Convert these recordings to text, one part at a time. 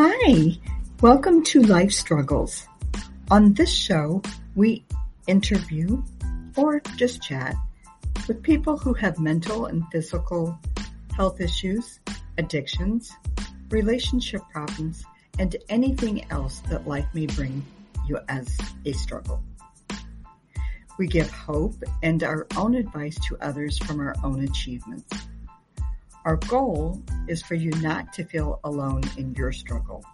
Hi, welcome to Life Struggles. On this show, we interview or just chat with people who have mental and physical health issues, addictions, relationship problems, and anything else that life may bring you as a struggle. We give hope and our own advice to others from our own achievements. Our goal is for you not to feel alone in your struggle.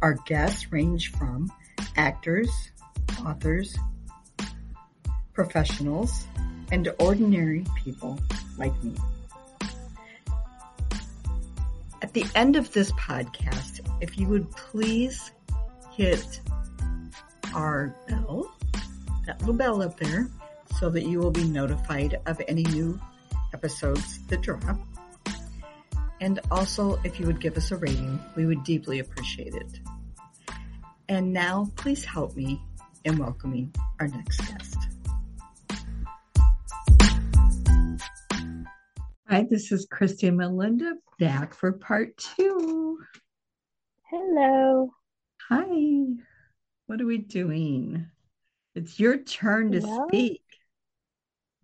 Our guests range from actors, authors, professionals, and ordinary people like me. At the end of this podcast, if you would please hit our bell, that little bell up there, so that you will be notified of any new episodes that drop. And also, if you would give us a rating, we would deeply appreciate it. And now, please help me in welcoming our next guest. Hi, this is Christy and Melinda back for part two. Hello. Hi. What are we doing? It's your turn to well, speak.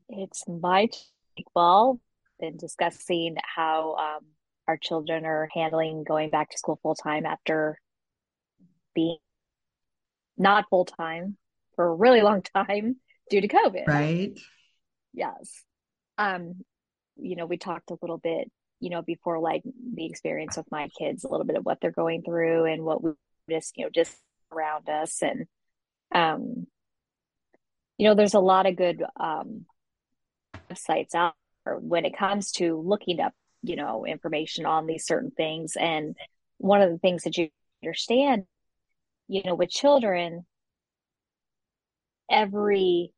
It's my turn. Well, been discussing how um, our children are handling going back to school full time after being not full time for a really long time due to COVID. Right. Yes. Um, you know, we talked a little bit, you know, before like the experience with my kids, a little bit of what they're going through and what we just, you know, just around us. And, um, you know, there's a lot of good um, websites out there when it comes to looking up you know information on these certain things. And one of the things that you understand you know with children every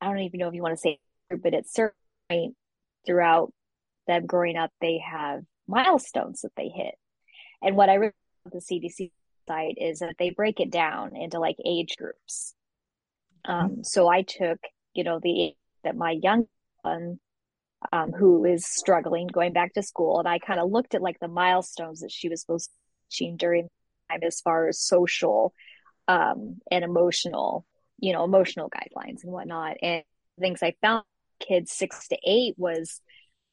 i don't even know if you want to say but it's certainly throughout them growing up they have milestones that they hit. And what i read the cdc site is that they break it down into like age groups. Um, so i took you know the that my young one um, who is struggling going back to school. And I kind of looked at like the milestones that she was supposed during time as far as social um, and emotional, you know, emotional guidelines and whatnot. And things I found kids six to eight was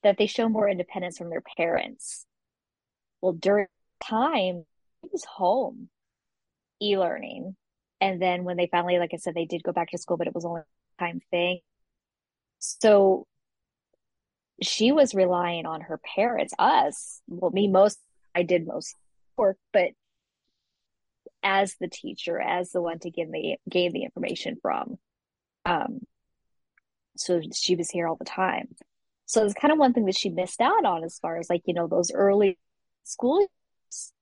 that they show more independence from their parents. Well, during time, it was home, e learning. And then when they finally, like I said, they did go back to school, but it was only time thing. So she was relying on her parents, us. Well, me most, I did most work, but as the teacher, as the one to give me gain the information from. Um, so she was here all the time. So it's kind of one thing that she missed out on as far as like, you know, those early school years.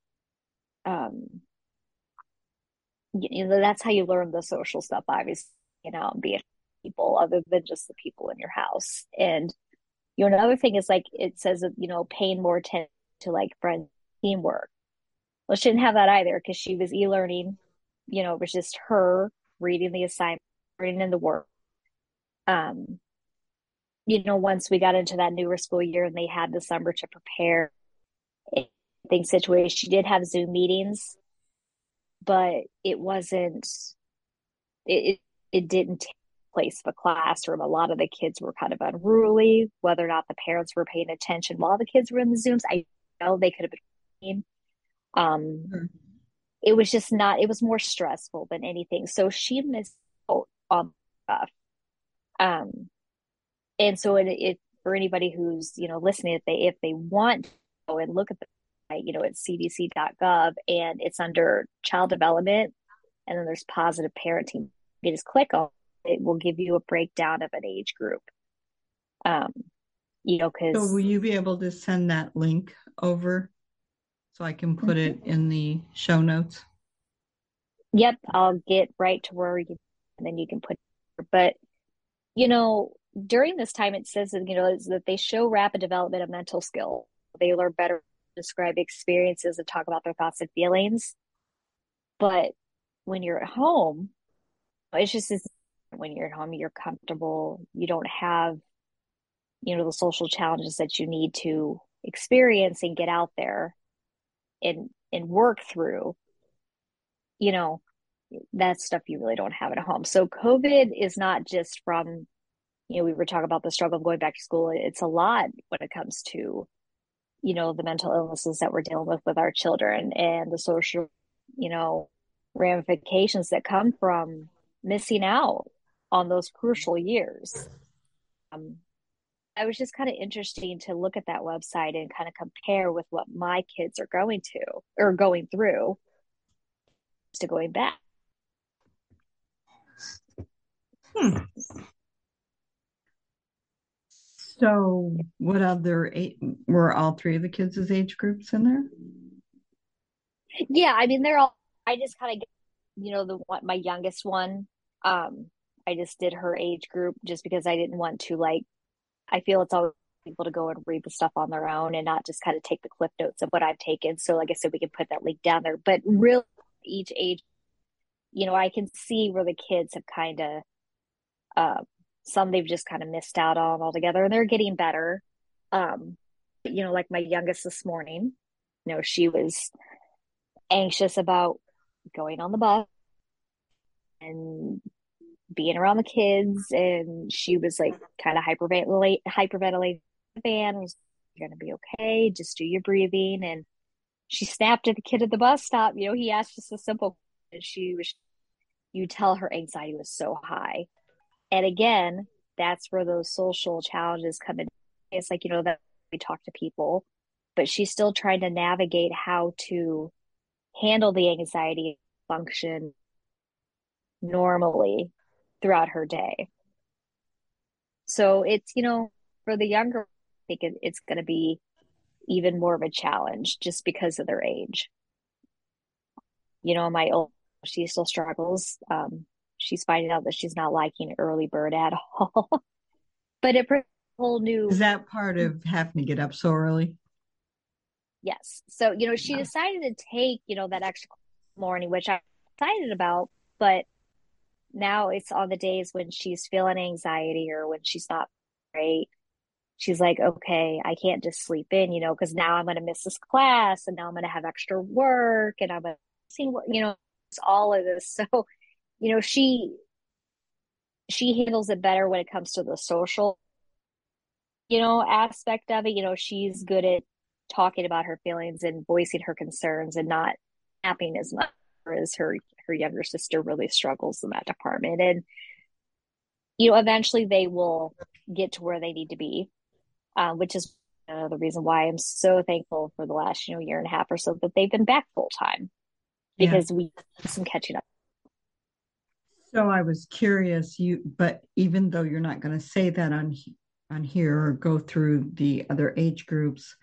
Um, you know, that's how you learn the social stuff, obviously, you know, being people other than just the people in your house. And you know, another thing is like it says you know, paying more attention to like friend teamwork. Well, she didn't have that either because she was e learning, you know, it was just her reading the assignment, reading in the work. Um, you know, once we got into that newer school year and they had the summer to prepare things situation, she did have Zoom meetings, but it wasn't, it, it, it didn't place of a classroom, a lot of the kids were kind of unruly, whether or not the parents were paying attention while the kids were in the Zooms. I know they could have been. Um, mm-hmm. It was just not, it was more stressful than anything. So she missed out on stuff. Um, and so it, it, for anybody who's, you know, listening, if they, if they want to go and look at the, you know, it's cdc.gov and it's under child development and then there's positive parenting. You just click on it will give you a breakdown of an age group. Um, you know, because so will you be able to send that link over so I can put mm-hmm. it in the show notes? Yep, I'll get right to where you and then you can put. It. But you know, during this time, it says that you know that they show rapid development of mental skill. They learn better to describe experiences and talk about their thoughts and feelings. But when you're at home, it's just when you're at home you're comfortable you don't have you know the social challenges that you need to experience and get out there and and work through, you know, that stuff you really don't have at home. So COVID is not just from, you know, we were talking about the struggle of going back to school. It's a lot when it comes to, you know, the mental illnesses that we're dealing with with our children and the social, you know, ramifications that come from missing out on those crucial years. Um, I was just kind of interesting to look at that website and kind of compare with what my kids are going to or going through to going back. Hmm. So, what other eight were all three of the kids' age groups in there? Yeah, I mean they're all. I just kind of, you know, the one my youngest one. Um, I just did her age group just because I didn't want to like. I feel it's always people to go and read the stuff on their own and not just kind of take the clip notes of what I've taken. So, like I said, we can put that link down there. But really, each age, you know, I can see where the kids have kind of uh, some they've just kind of missed out on altogether, and they're getting better. Um, you know, like my youngest this morning, you know, she was anxious about going on the bus and being around the kids, and she was like kind of hyperventilate, hyperventilating. Van was gonna be okay. Just do your breathing, and she snapped at the kid at the bus stop. You know, he asked just a simple, and she was. You tell her anxiety was so high, and again, that's where those social challenges come in. It's like, you know, that we talk to people, but she's still trying to navigate how to handle the anxiety function normally throughout her day. So it's, you know, for the younger, I think it, it's going to be even more of a challenge just because of their age. You know, my old, she still struggles. Um, she's finding out that she's not liking early bird at all. but it a whole new is that part of having to get up so early? Yes. So, you know, she yeah. decided to take, you know, that extra morning, which I'm excited about, but now it's on the days when she's feeling anxiety or when she's not great. She's like, okay, I can't just sleep in, you know, because now I'm going to miss this class and now I'm going to have extra work and I'm going to see what, you know, it's all of this. So you know she she handles it better when it comes to the social you know aspect of it you know she's good at talking about her feelings and voicing her concerns and not napping as much as her her younger sister really struggles in that department. And you know eventually they will get to where they need to be uh, which is uh, the reason why i'm so thankful for the last you know year and a half or so that they've been back full time because yeah. we some catching up. So I was curious, you, but even though you're not going to say that on on here or go through the other age groups,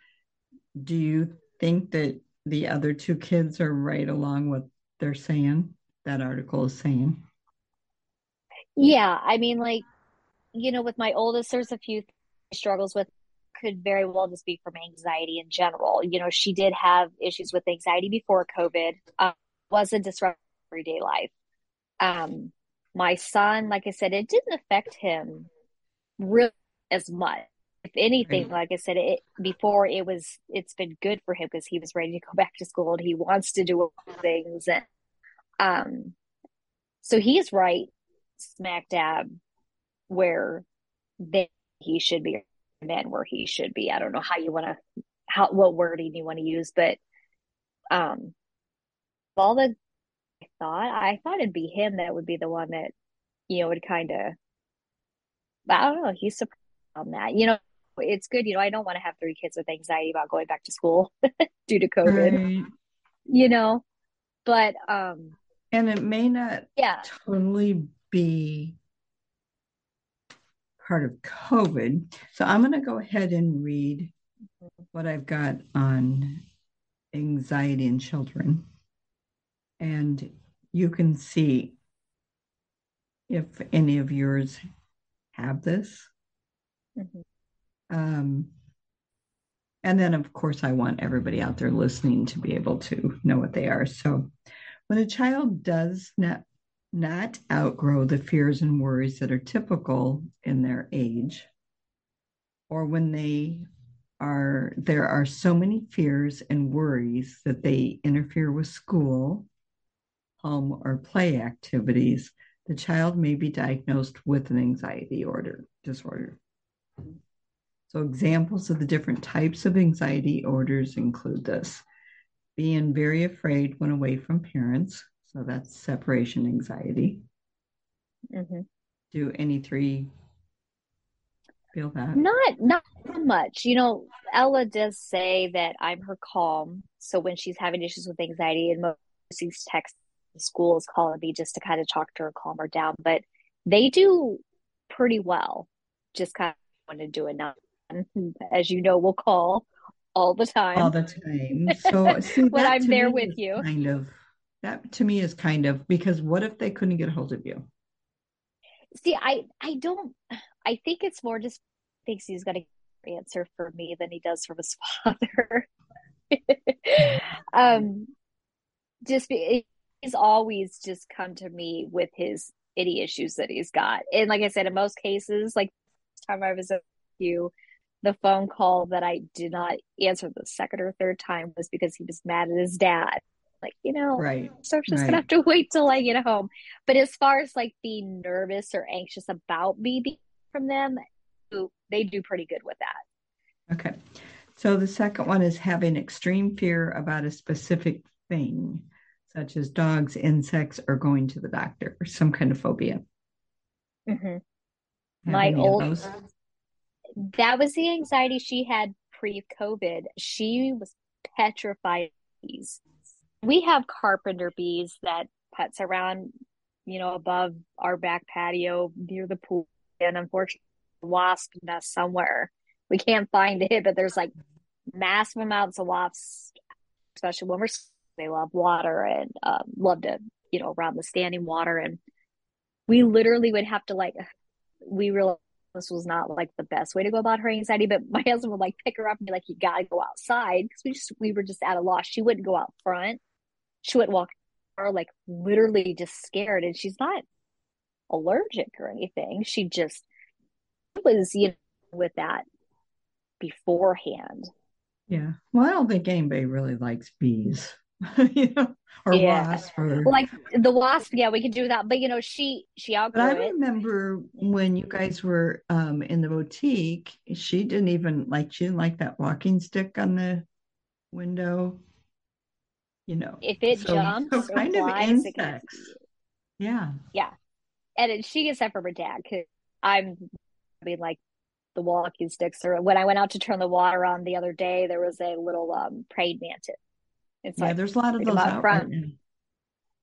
do you think that the other two kids are right along what they're saying? That article is saying. Yeah, I mean, like, you know, with my oldest, there's a few struggles with could very well just be from anxiety in general. You know, she did have issues with anxiety before COVID. Um, was a disruptive everyday life. Um, my son, like I said, it didn't affect him really as much. If anything, like I said, it before it was it's been good for him because he was ready to go back to school and he wants to do things and um so he's right smack dab where they, he should be and where he should be. I don't know how you want to how what wording you want to use, but um all the I thought. I thought it'd be him that would be the one that, you know, would kind of, I don't know, he's surprised on that. You know, it's good. You know, I don't want to have three kids with anxiety about going back to school due to COVID, right. you know, but, um, and it may not yeah. totally be part of COVID. So I'm going to go ahead and read what I've got on anxiety in children. And you can see if any of yours have this. Mm-hmm. Um, and then, of course, I want everybody out there listening to be able to know what they are. So, when a child does not not outgrow the fears and worries that are typical in their age, or when they are there are so many fears and worries that they interfere with school, home, or play activities. The child may be diagnosed with an anxiety order disorder. So, examples of the different types of anxiety orders include this being very afraid when away from parents. So, that's separation anxiety. Mm-hmm. Do any three feel that? Not not much. You know, Ella does say that I'm her calm. So when she's having issues with anxiety and most these texts the school is calling me just to kind of talk to her, calm her down. But they do pretty well. Just kind of want to do it now. As you know, we'll call all the time. All the time. So see, when I'm there with you. Kind of that to me is kind of because what if they couldn't get a hold of you? See, I I don't I think it's more just thinks he's got a answer for me than he does from his father. um, just be, he's always just come to me with his any issues that he's got, and like I said, in most cases, like time I was with you, the phone call that I did not answer the second or third time was because he was mad at his dad. Like, you know, right. So I'm just right. gonna have to wait till I get home. But as far as like being nervous or anxious about me being from them, they do pretty good with that. Okay. So the second one is having extreme fear about a specific thing, such as dogs, insects, or going to the doctor, or some kind of phobia. Mm-hmm. My old that was the anxiety she had pre-COVID. She was petrified bees. We have carpenter bees that putz around, you know, above our back patio near the pool. And unfortunately, wasp nest somewhere. We can't find it, but there's like massive amounts of wasps, especially when we're they love water and um, love to you know around the standing water and we literally would have to like we realized this was not like the best way to go about her anxiety but my husband would like pick her up and be like you gotta go outside because we just we were just at a loss she wouldn't go out front she wouldn't walk or like literally just scared and she's not allergic or anything she just was you know with that beforehand. Yeah. Well, I don't think anybody really likes bees, you know, or yeah. wasp or like the wasp. Yeah, we could do that. But you know, she she outgrew But I remember when you guys were um in the boutique, she didn't even like she didn't like that walking stick on the window. You know, if it so, jumps, so kind of flies, insects. Yeah. Yeah. And it, she gets that from her dad because I'm I mean, like the walking sticks. Or when I went out to turn the water on the other day, there was a little um, praying mantis. It's yeah, like, there's a lot of those out front. Right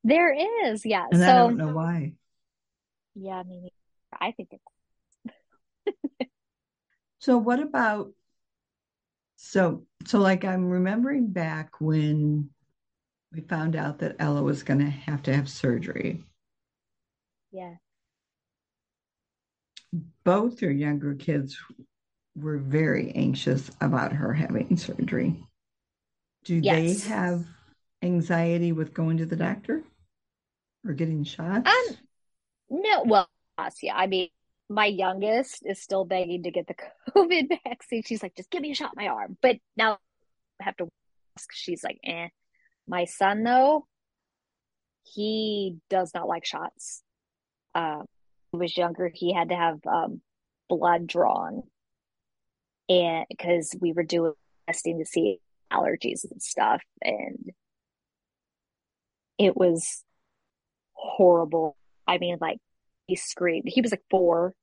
there is, yeah. And so, I don't know why. Yeah, I mean, I think it's. so what about? So so like I'm remembering back when we found out that Ella was going to have to have surgery. Yeah both your younger kids were very anxious about her having surgery. Do yes. they have anxiety with going to the doctor or getting shots? Um, no, well, yeah. I mean, my youngest is still begging to get the COVID vaccine. She's like, just give me a shot in my arm. But now I have to ask. She's like, eh. My son, though, he does not like shots. Um, he was younger, he had to have um, blood drawn, and because we were doing testing to see allergies and stuff, and it was horrible. I mean, like he screamed. He was like four,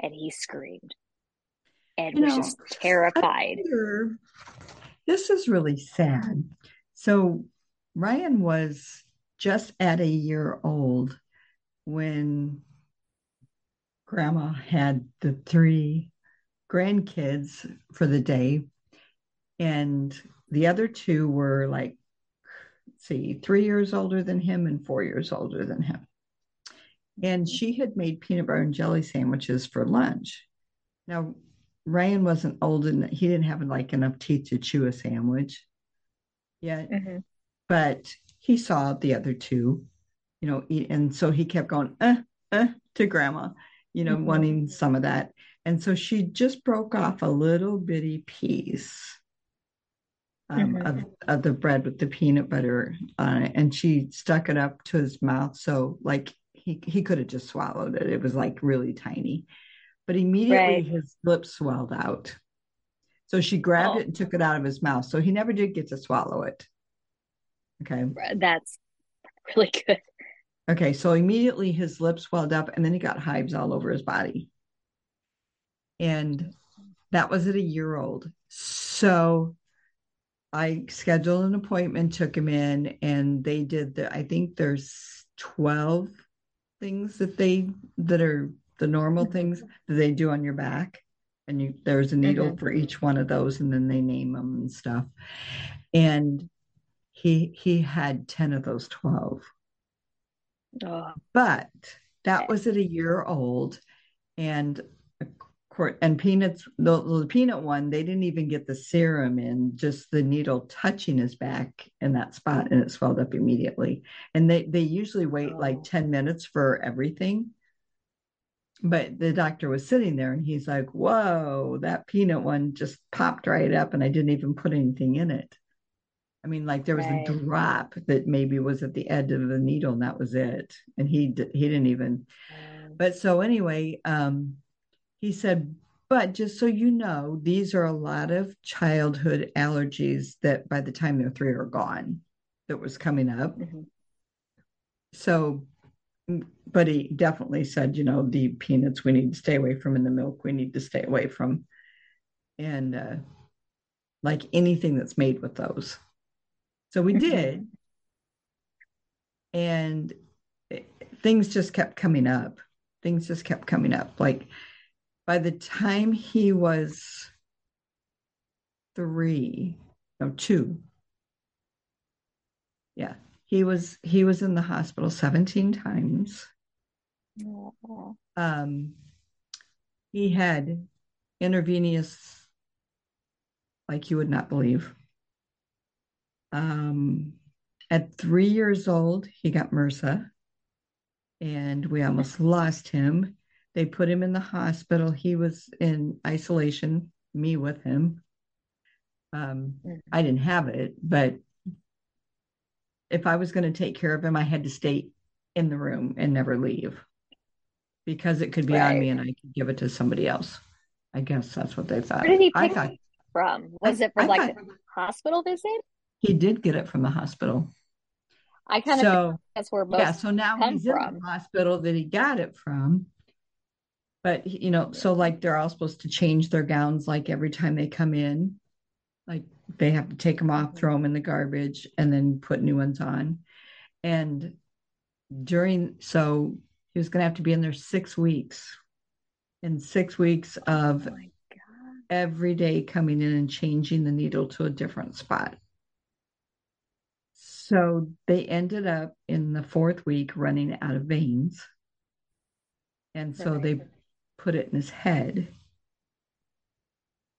and he screamed, and you was know, just terrified. This is really sad. So Ryan was just at a year old when grandma had the three grandkids for the day and the other two were like see three years older than him and four years older than him and she had made peanut butter and jelly sandwiches for lunch now ryan wasn't old and he didn't have like enough teeth to chew a sandwich yet mm-hmm. but he saw the other two you know eat, and so he kept going uh uh to grandma you know, mm-hmm. wanting some of that. And so she just broke off a little bitty piece um, mm-hmm. of, of the bread with the peanut butter on it. And she stuck it up to his mouth. So, like, he, he could have just swallowed it. It was like really tiny. But immediately right. his lips swelled out. So she grabbed oh. it and took it out of his mouth. So he never did get to swallow it. Okay. That's really good. Okay. So immediately his lips swelled up and then he got hives all over his body. And that was at a year old. So I scheduled an appointment, took him in, and they did the, I think there's 12 things that they, that are the normal things that they do on your back. And you, there's a needle mm-hmm. for each one of those, and then they name them and stuff. And he he had 10 of those 12. Oh. But that was at a year old. And and peanuts the, the, peanut one they didn't even get the serum in just the needle touching his back in that spot and it swelled up immediately. And they they usually wait oh. like 10 minutes for everything. But the doctor was sitting there and he's like whoa that peanut one just popped right up and i didn't even put anything in it. I mean like there was right. a drop that maybe was at the edge of the needle and that was it. And he he didn't even but so anyway um he said, but just so you know, these are a lot of childhood allergies that by the time they're three are gone that was coming up. Mm-hmm. So, but he definitely said, you know, the peanuts we need to stay away from and the milk we need to stay away from. And uh, like anything that's made with those. So we mm-hmm. did. And it, things just kept coming up. Things just kept coming up. Like, by the time he was three, no, two. Yeah, he was he was in the hospital 17 times. Um, he had intravenous, like you would not believe. Um, at three years old, he got MRSA, and we almost lost him. They put him in the hospital. He was in isolation, me with him. Um. I didn't have it, but if I was going to take care of him, I had to stay in the room and never leave because it could be right. on me and I could give it to somebody else. I guess that's what they thought. Where did he pick thought, it from? Was I, it from I like thought, a hospital visit? He did get it from the hospital. I kind of so, that's where most yeah. So now he's from. in the hospital that he got it from, but you know so like they're all supposed to change their gowns like every time they come in. Like they have to take them off throw them in the garbage and then put new ones on. And during so he was going to have to be in there six weeks. In six weeks of oh every day coming in and changing the needle to a different spot. So they ended up in the fourth week running out of veins. And so they put it in his head.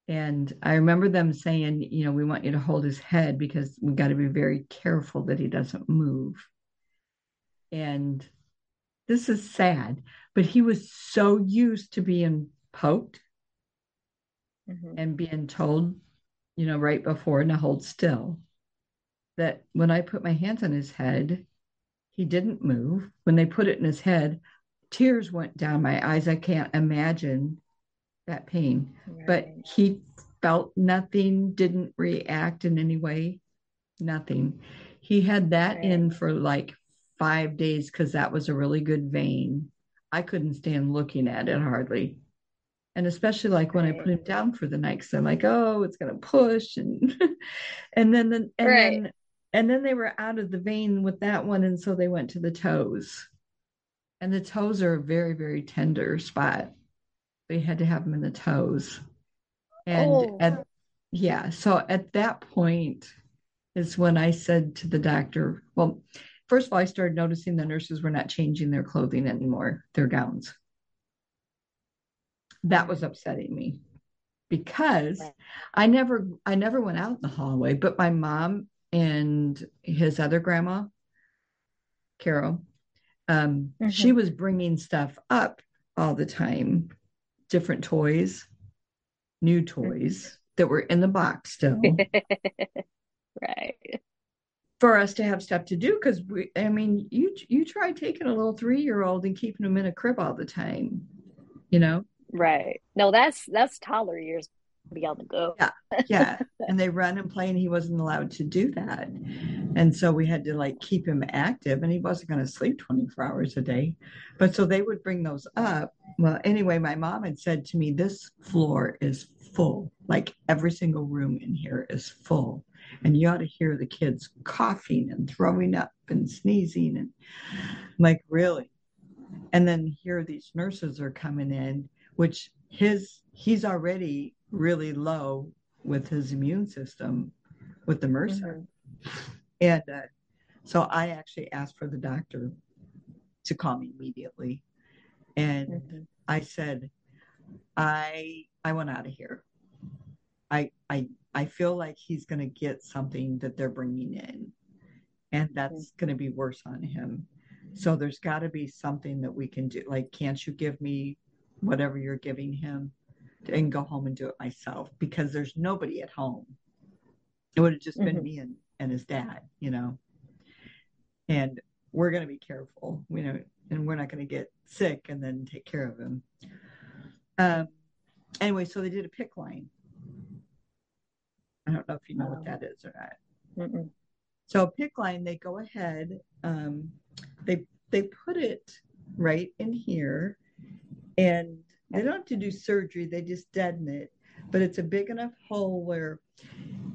And I remember them saying, you know, we want you to hold his head because we got to be very careful that he doesn't move. And this is sad, but he was so used to being poked mm-hmm. and being told, you know, right before to hold still that when I put my hands on his head, he didn't move. When they put it in his head, tears went down my eyes. I can't imagine that pain. Right. But he felt nothing, didn't react in any way, nothing. He had that right. in for like five days because that was a really good vein. I couldn't stand looking at it hardly. And especially like when right. I put him down for the night, because I'm like, oh, it's gonna push, and and then the, and then and then they were out of the vein with that one, and so they went to the toes and the toes are a very very tender spot. They had to have them in the toes. And oh. at, yeah so at that point is when i said to the doctor well first of all i started noticing the nurses were not changing their clothing anymore their gowns. That was upsetting me because i never i never went out in the hallway but my mom and his other grandma carol um, mm-hmm. she was bringing stuff up all the time different toys, new toys that were in the box still right. for us to have stuff to do because we I mean you you try taking a little three year old and keeping them in a crib all the time, you know? Right. No, that's that's toddler years be go. Yeah. Yeah. and they run and play and he wasn't allowed to do that. And so we had to like keep him active and he wasn't going to sleep 24 hours a day. But so they would bring those up. Well, anyway, my mom had said to me, this floor is full. Like every single room in here is full. And you ought to hear the kids coughing and throwing up and sneezing and I'm like, really? And then here these nurses are coming in, which his he's already really low with his immune system with the MRSA. Mm-hmm. And uh, so I actually asked for the doctor to call me immediately. And mm-hmm. I said, I I want out of here. I I I feel like he's going to get something that they're bringing in, and that's mm-hmm. going to be worse on him. So there's got to be something that we can do. Like, can't you give me whatever you're giving him? And go home and do it myself because there's nobody at home. It would have just been mm-hmm. me and, and his dad, you know. And we're going to be careful, you know, and we're not going to get sick and then take care of him. Um, anyway, so they did a PICC line. I don't know if you know what that is or not. Mm-mm. So PICC line, they go ahead, um, they they put it right in here, and they don't have to do surgery, they just deaden it. But it's a big enough hole where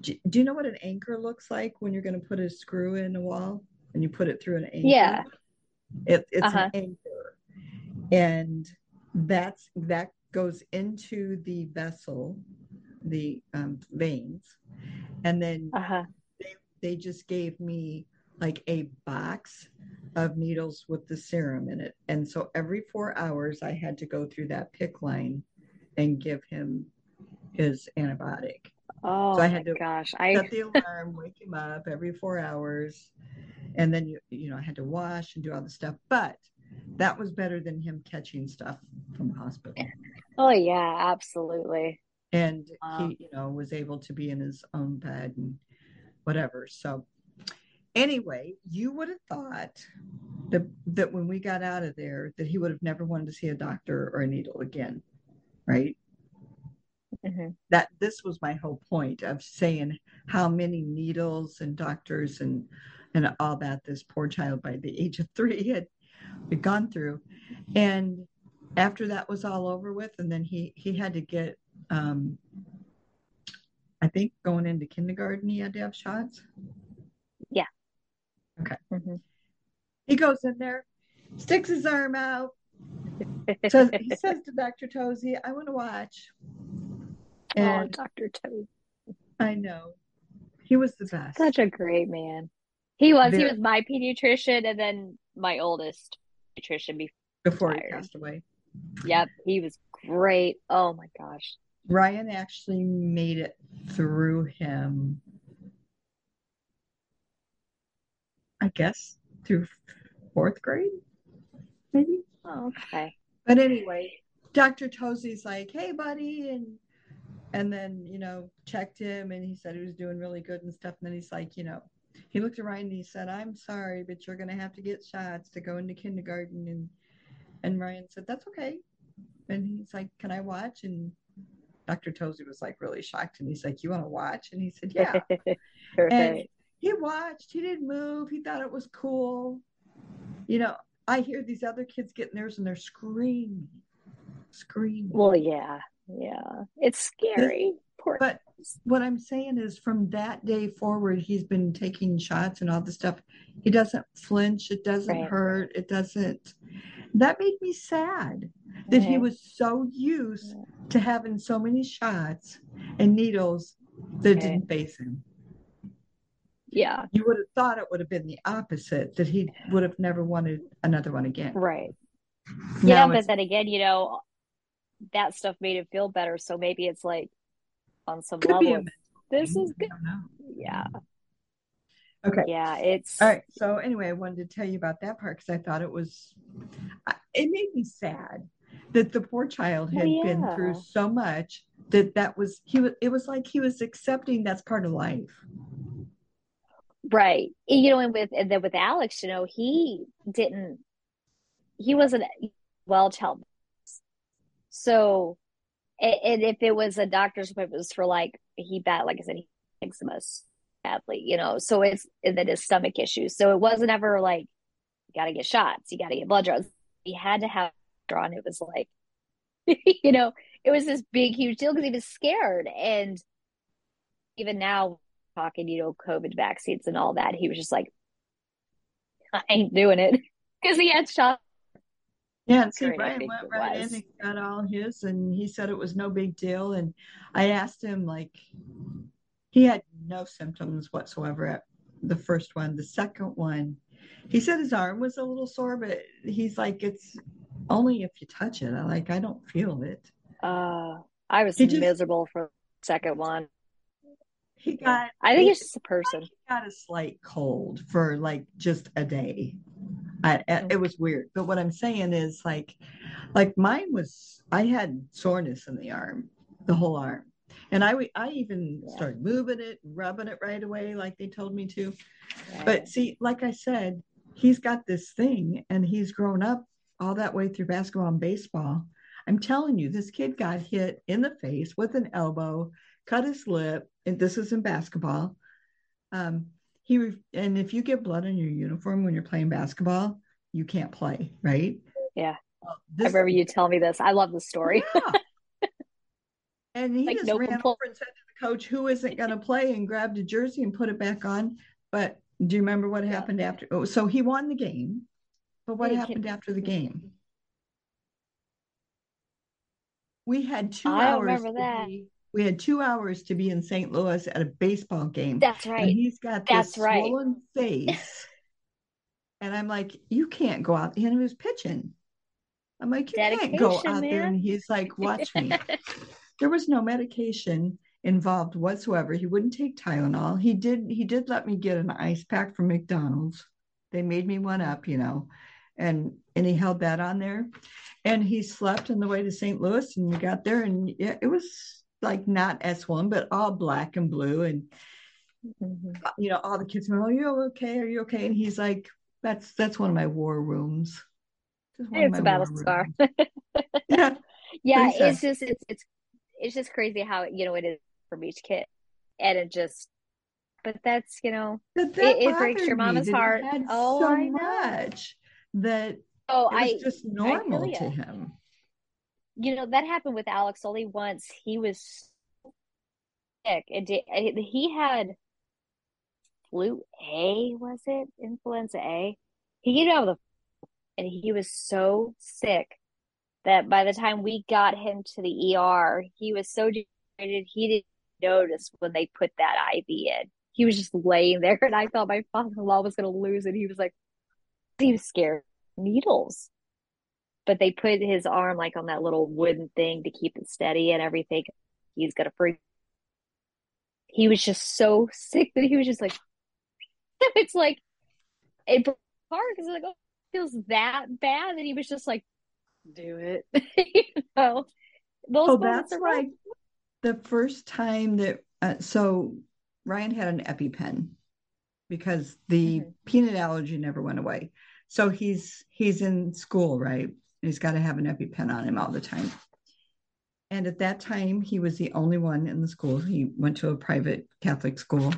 do, do you know what an anchor looks like when you're going to put a screw in a wall and you put it through an anchor? Yeah. It, it's uh-huh. an anchor. And that's that goes into the vessel, the um, veins. And then uh-huh. they, they just gave me like a box of needles with the serum in it. And so every four hours, I had to go through that PICC line and give him his antibiotic. Oh, so I had to gosh. I... set the alarm, wake him up every four hours. And then, you, you know, I had to wash and do all the stuff. But that was better than him catching stuff from the hospital. Oh, yeah, absolutely. And he, you know, was able to be in his own bed and whatever. So, anyway, you would have thought that, that when we got out of there, that he would have never wanted to see a doctor or a needle again, right? Mm-hmm. That this was my whole point of saying how many needles and doctors and and all that this poor child by the age of three had, had gone through, and after that was all over with, and then he he had to get, um, I think going into kindergarten, he had to have shots. Okay. Mm-hmm. He goes in there, sticks his arm out. so he says to Dr. Tozy, I want to watch. And oh, Dr. Tozy. I know. He was the best. Such a great man. He was. Very, he was my pediatrician and then my oldest pediatrician before, before he passed away. Yep. He was great. Oh my gosh. Ryan actually made it through him I guess, through fourth grade, maybe. Oh, okay. But anyway, Dr. Tozy's like, hey, buddy. And and then, you know, checked him and he said he was doing really good and stuff. And then he's like, you know, he looked around and he said, I'm sorry, but you're going to have to get shots to go into kindergarten. And, and Ryan said, that's okay. And he's like, can I watch? And Dr. Tozy was like really shocked. And he's like, you want to watch? And he said, yeah. right. And he watched, he didn't move, he thought it was cool. You know, I hear these other kids getting theirs and they're screaming, screaming. Well, yeah, yeah, it's scary. Poor but what I'm saying is, from that day forward, he's been taking shots and all this stuff. He doesn't flinch. It doesn't right. hurt. It doesn't. That made me sad that he was so used to having so many shots and needles that okay. didn't face him. Yeah. You would have thought it would have been the opposite, that he would have never wanted another one again. Right. yeah, but then again, you know, that stuff made him feel better. So maybe it's like on some level, this is good. Yeah. Okay. Yeah, it's all right. So anyway, I wanted to tell you about that part because I thought it was, it made me sad that the poor child oh, had oh, yeah. been through so much that that was he was it was like he was accepting that's part of life right. You know and with and then with alex you know he didn't he wasn't well child. So and if it was a doctor's appointment it was for like he bad like i said he eczema badly you know so it's and then his stomach issues. So it wasn't ever like you got to get shots you got to get blood draws. He had to have drawn it was like you know it was this big huge deal because he was scared. And even now talking you know covid vaccines and all that he was just like i ain't doing it because he had shots yeah, and see, Brian went right in and got all his, and he said it was no big deal. And I asked him, like, he had no symptoms whatsoever at the first one. The second one, he said his arm was a little sore, but he's like, it's only if you touch it. I like, I don't feel it. Uh, I was just, miserable for the second one. He got. I think it's just a person. He got a slight cold for like just a day. I, it was weird, but what I'm saying is like, like mine was. I had soreness in the arm, the whole arm, and I I even yeah. started moving it, rubbing it right away, like they told me to. Yeah. But see, like I said, he's got this thing, and he's grown up all that way through basketball and baseball. I'm telling you, this kid got hit in the face with an elbow, cut his lip, and this is in basketball. Um, he and if you get blood on your uniform when you're playing basketball, you can't play, right? Yeah. this, I remember you tell me this. I love the story. Yeah. and he like just no ran over and said to the coach, "Who isn't going to play?" and grabbed a jersey and put it back on. But do you remember what yeah. happened after? Oh, so he won the game. But what happened after the game? We had two I hours. Remember that. Be, we had two hours to be in St. Louis at a baseball game. That's right. And he's got this That's right. swollen face. and I'm like, you can't go out. And he was pitching. I'm like, you Dedication, can't go out man. there. And he's like, watch me. there was no medication involved whatsoever. He wouldn't take Tylenol. He did he did let me get an ice pack from McDonald's. They made me one up, you know. And and he held that on there. And he slept on the way to St. Louis and we got there and it, it was like not S1, but all black and blue. And mm-hmm. you know, all the kids were, Oh, you okay? Are you okay? And he's like, That's that's one of my war rooms. It's a battle scar. yeah. Yeah, it's just it's it's it's just crazy how you know it is from each kid. And it just but that's you know that it, it breaks your mama's heart. Oh, so much that oh, I just normal I to him. You know that happened with Alex only once. He was sick. It did, he had flu A, was it influenza A? He got out of the and he was so sick that by the time we got him to the ER, he was so dehydrated he didn't notice when they put that IV in. He was just laying there, and I thought my father-in-law was going to lose it. He was like, he was scared needles. But they put his arm like on that little wooden thing to keep it steady and everything. He's gonna freak. He was just so sick that he was just like, it's like, it hard because like, oh, it feels that bad, and he was just like, do it, you know. Those oh, that's like the first time that uh, so Ryan had an EpiPen because the mm-hmm. peanut allergy never went away. So he's he's in school, right? He's got to have an EpiPen on him all the time. And at that time, he was the only one in the school. He went to a private Catholic school.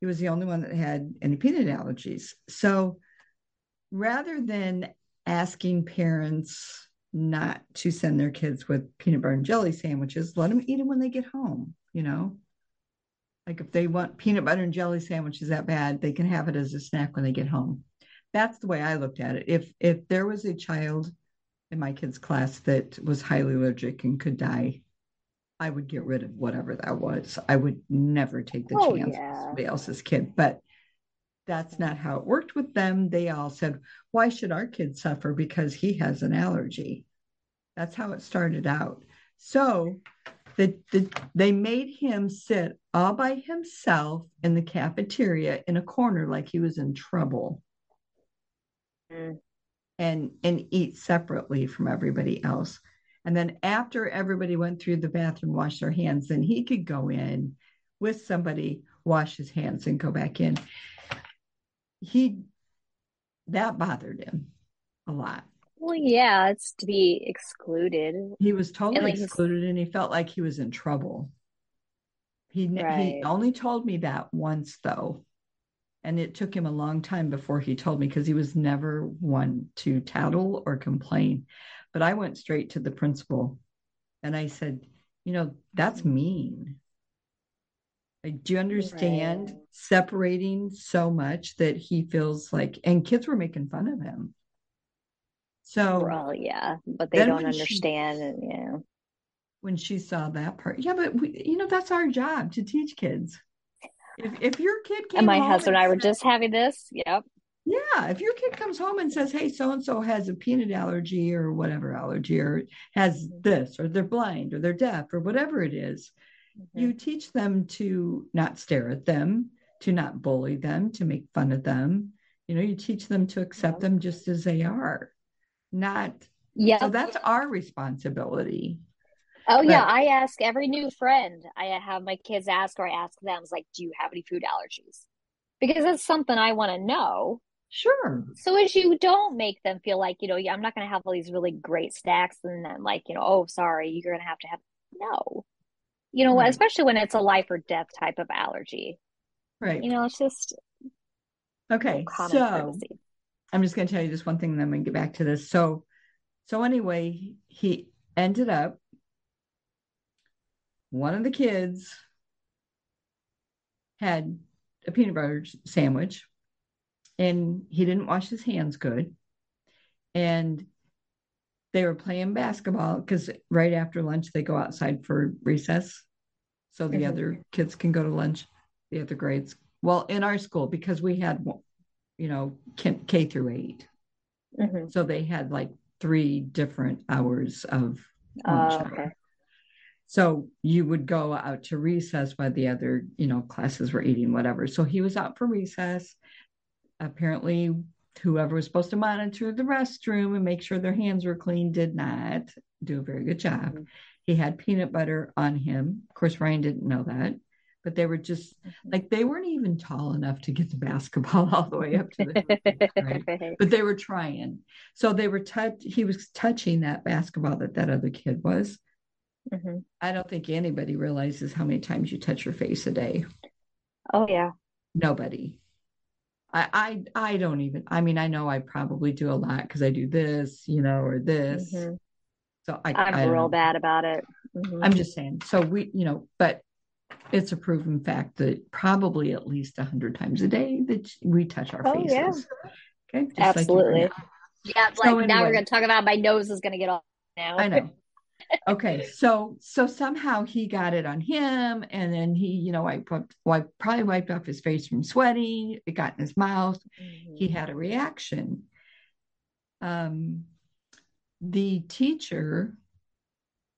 He was the only one that had any peanut allergies. So rather than asking parents not to send their kids with peanut butter and jelly sandwiches, let them eat them when they get home, you know? Like if they want peanut butter and jelly sandwiches that bad, they can have it as a snack when they get home that's the way I looked at it. If if there was a child in my kids' class that was highly allergic and could die, I would get rid of whatever that was. I would never take the oh, chance yeah. somebody else's kid. But that's not how it worked with them. They all said, Why should our kid suffer because he has an allergy? That's how it started out. So the, the, they made him sit all by himself in the cafeteria in a corner like he was in trouble mm. And and eat separately from everybody else And then after everybody went through the bathroom, washed their hands, then he could go in with somebody, wash his hands, and go back in. He that bothered him a lot. Well, yeah, it's to be excluded. He was totally And, like, excluded and he felt like he was in trouble. He ne- he only told me that once though. And it took him a long time before he told me because he was never one to tattle or complain. But I went straight to the principal and I said, you know, that's mm-hmm. mean. Like, do you understand Right. separating so much that he feels like, and kids were making fun of him. So Well, yeah, but they don't when she- understand, and yeah. when she saw that part. Yeah, but we, you know, that's our job to teach kids. If if your kid came And my husband and I were just having this. Yep. yeah, if your kid comes home and says, "Hey, so and so has a peanut allergy or whatever allergy, or has Mhm. this, or they're blind, or they're deaf, or whatever it is," you teach them to not stare at them, to not bully them, to make fun of them. You know, you teach them to accept them just as they are, not. Yeah. So that's our responsibility. Oh yeah, I ask every new friend. I have my kids ask, or I ask them, "Is like, do you have any food allergies?" Because that's something I want to know. Sure. So as you don't make them feel like, you know, yeah, I'm not going to have all these really great snacks, and then like, you know, oh, sorry, you're going to have to have no. You know, Right. especially when it's a life or death type of allergy. Right. You know, it's just Okay. So courtesy. I'm just going to tell you just one thing, and then we get back to this. So, so anyway, he ended up one of the kids had a peanut butter sandwich, and he didn't wash his hands good, and they were playing basketball because right after lunch they go outside for recess, so the Mhm. other kids can go to lunch, the other grades. Well, in our school because we had, you know, K, K through eight. Mhm. So they had like three different hours of hour. okay. So you would go out to recess while the other, you know, classes were eating, whatever. So he was out for recess. Apparently, whoever was supposed to monitor the restroom and make sure their hands were clean did not do a very good job. Mhm. He had peanut butter on him. Of course, Ryan didn't know that, but they were just like they weren't even tall enough to get the basketball all the way up to the right? but they were trying. So they were touch. He was touching that basketball that that other kid was. Mhm. I don't think anybody realizes how many times you touch your face a day. Oh yeah. Nobody. I I I don't even. I mean, I know I probably do a lot because I do this, you know, or this. Mhm. So I, I'm I real know. bad about it. Mhm. I'm just saying. So we, you know, but it's a proven fact that probably at least a hundred times a day that we touch our Oh, faces. yeah. Okay. Just like you are Absolutely. now. Yeah, it's So like now we're going to talk about my nose is going to get all now. I know. Okay, so so somehow he got it on him, and then he, you know, I probably wiped off his face from sweating. It got in his mouth. Mhm. He had a reaction. Um, the teacher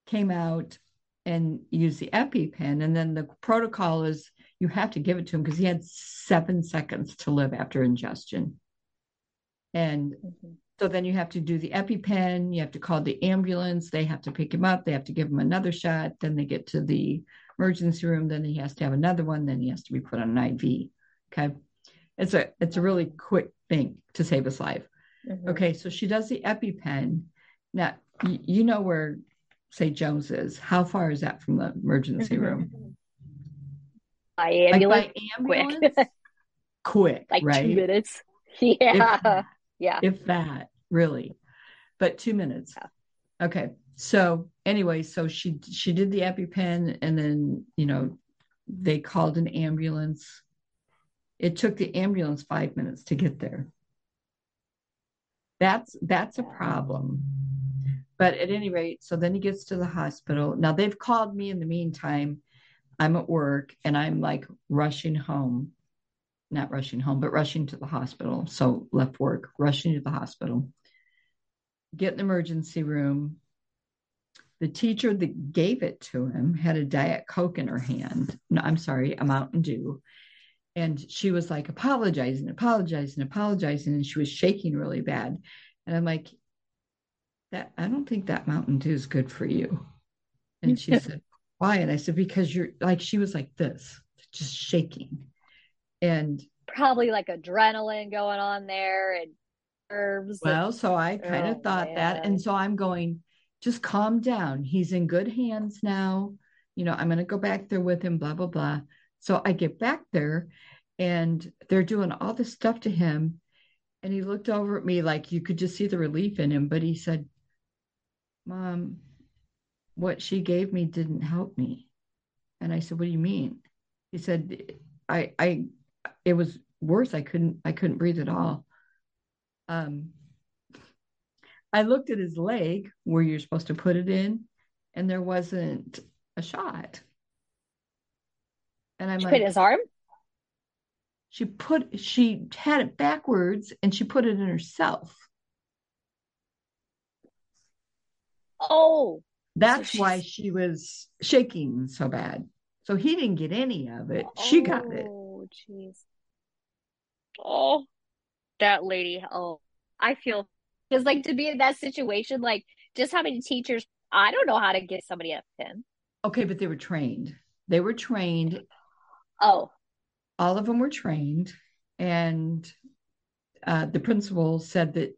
came out and used the EpiPen, and then the protocol is you have to give it to him because he had seven seconds to live after ingestion. And Mhm. So then you have to do the EpiPen, you have to call the ambulance, they have to pick him up, they have to give him another shot, then they get to the emergency room, then he has to have another one, then he has to be put on an IV. Okay. It's a it's a really quick thing to save his life. Mhm. Okay, so she does the EpiPen. Now y- you know where say Jones is. How far is that from the emergency Mhm. room? By Like ambulance, by quick. ambulance? Quick, like right? two minutes. Yeah. that. Yeah. if that really. But two minutes. Yeah. okay. So anyway so she she did the epipen and then you know they called an ambulance. It took the ambulance five minutes to get there. That's that's a problem. But at any rate so then he gets to the hospital. Now they've called me in the meantime. I'm at work and i'm like rushing home not rushing home, but rushing to the hospital. So left work, rushing to the hospital, get in the emergency room. The teacher that gave it to him had a Diet Coke in her hand. No, I'm sorry, a Mountain Dew. And she was like apologizing, apologizing, apologizing. And she was shaking really bad. And I'm like, that I don't think that Mountain Dew is good for you. And she said, Why? And I said, Because you're like, she was like this, just shaking. And probably like adrenaline going on there and nerves. Well, so I kind of oh, thought man. that. And so I'm going, just calm down. He's in good hands now. You know, I'm going to go back there with him, blah, blah, blah. So I get back there and they're doing all this stuff to him. And he looked over at me like you could just see the relief in him. But he said, Mom, what she gave me didn't help me. And I said, What do you mean? He said, I, I, it was worse. I couldn't, I couldn't breathe at all. Um, I looked at his leg where you're supposed to put it in, and there wasn't a shot. And I'm she like, put his arm. She put she had it backwards and she put it in herself. Oh, that's so why she was shaking so bad. So he didn't get any of it. She got it. Oh, jeez. Oh, that lady. Oh, I feel because like to be in that situation, like just how many teachers? I don't know how to get somebody a pin. Okay, but they were trained. They were trained. Oh, all of them were trained, and uh, the principal said that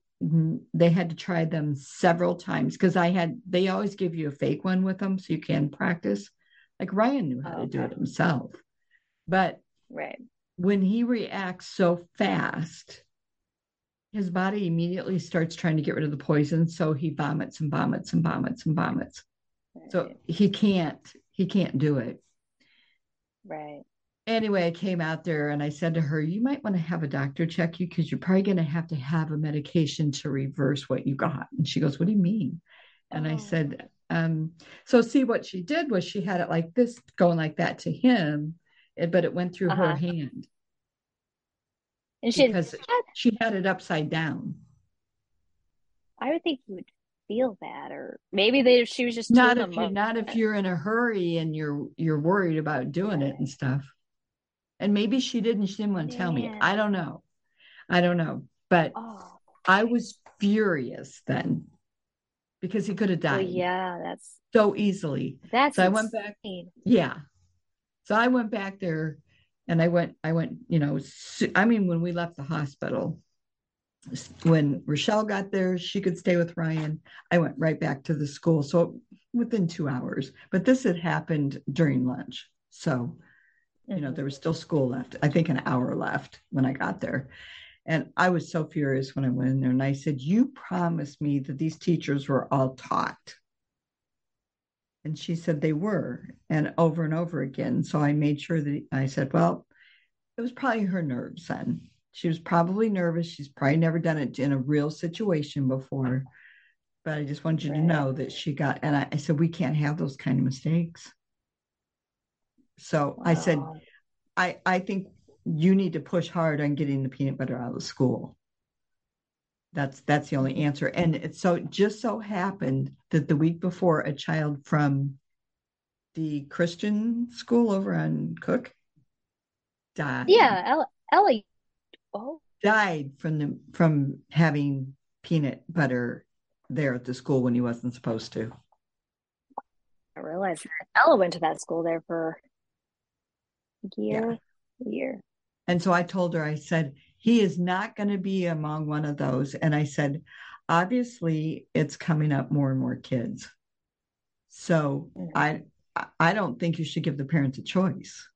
they had to try them several times because I had. They always give you a fake one with them so you can practice. Like Ryan knew how oh, to do it himself, but right. When he reacts so fast his body immediately starts trying to get rid of the poison. So he vomits and vomits and vomits and vomits. Right. so he can't he can't do it. Right. Anyway i came out there and i said to her you might want to have a doctor check you because you're probably going to have to have a medication to reverse what you got. And she goes what do you mean? And oh. i said um, so see what she did was she had it like this going like that to him but it went through uh-huh. her hand and she because she had it upside down. I would think you would feel that, or maybe they she was just not if you not if you're in a hurry and you're you're worried about doing it and stuff. And maybe she didn't. She didn't want to tell me. I don't know. I don't know. But oh. I was furious then because he could have died. Well, yeah, that's so easily. That's so insane. I went back. Yeah. So I went back there and I went, I went, you know, I mean, when we left the hospital, when Rochelle got there, she could stay with Ryan. I went right back to the school. So within two hours, but this had happened during lunch. So, you know, there was still school left. I think an hour left when I got there. And I was so furious when I went in there and I said, You promised me that these teachers were all taught. And she said they were, and over and over again. So I made sure that I said, well, it was probably her nerves then. She was probably nervous. She's probably never done it in a real situation before. But I just wanted you right. to know that she got, and I, I, said, we can't have those kind of mistakes. So wow. I said, I, I think you need to push hard on getting the peanut butter out of the school. That's that's the only answer. And it so just so happened that the week before a child from the Christian school over on Cook died. Yeah, Ellie. Oh. Died from the from having peanut butter there at the school when he wasn't supposed to. I realized that. Ella went to that school there for a year. Yeah. A year. And so I told her, I said, he is not going to be among one of those. And I said, obviously, it's coming up more and more kids. So. I I don't think you should give the parents a choice.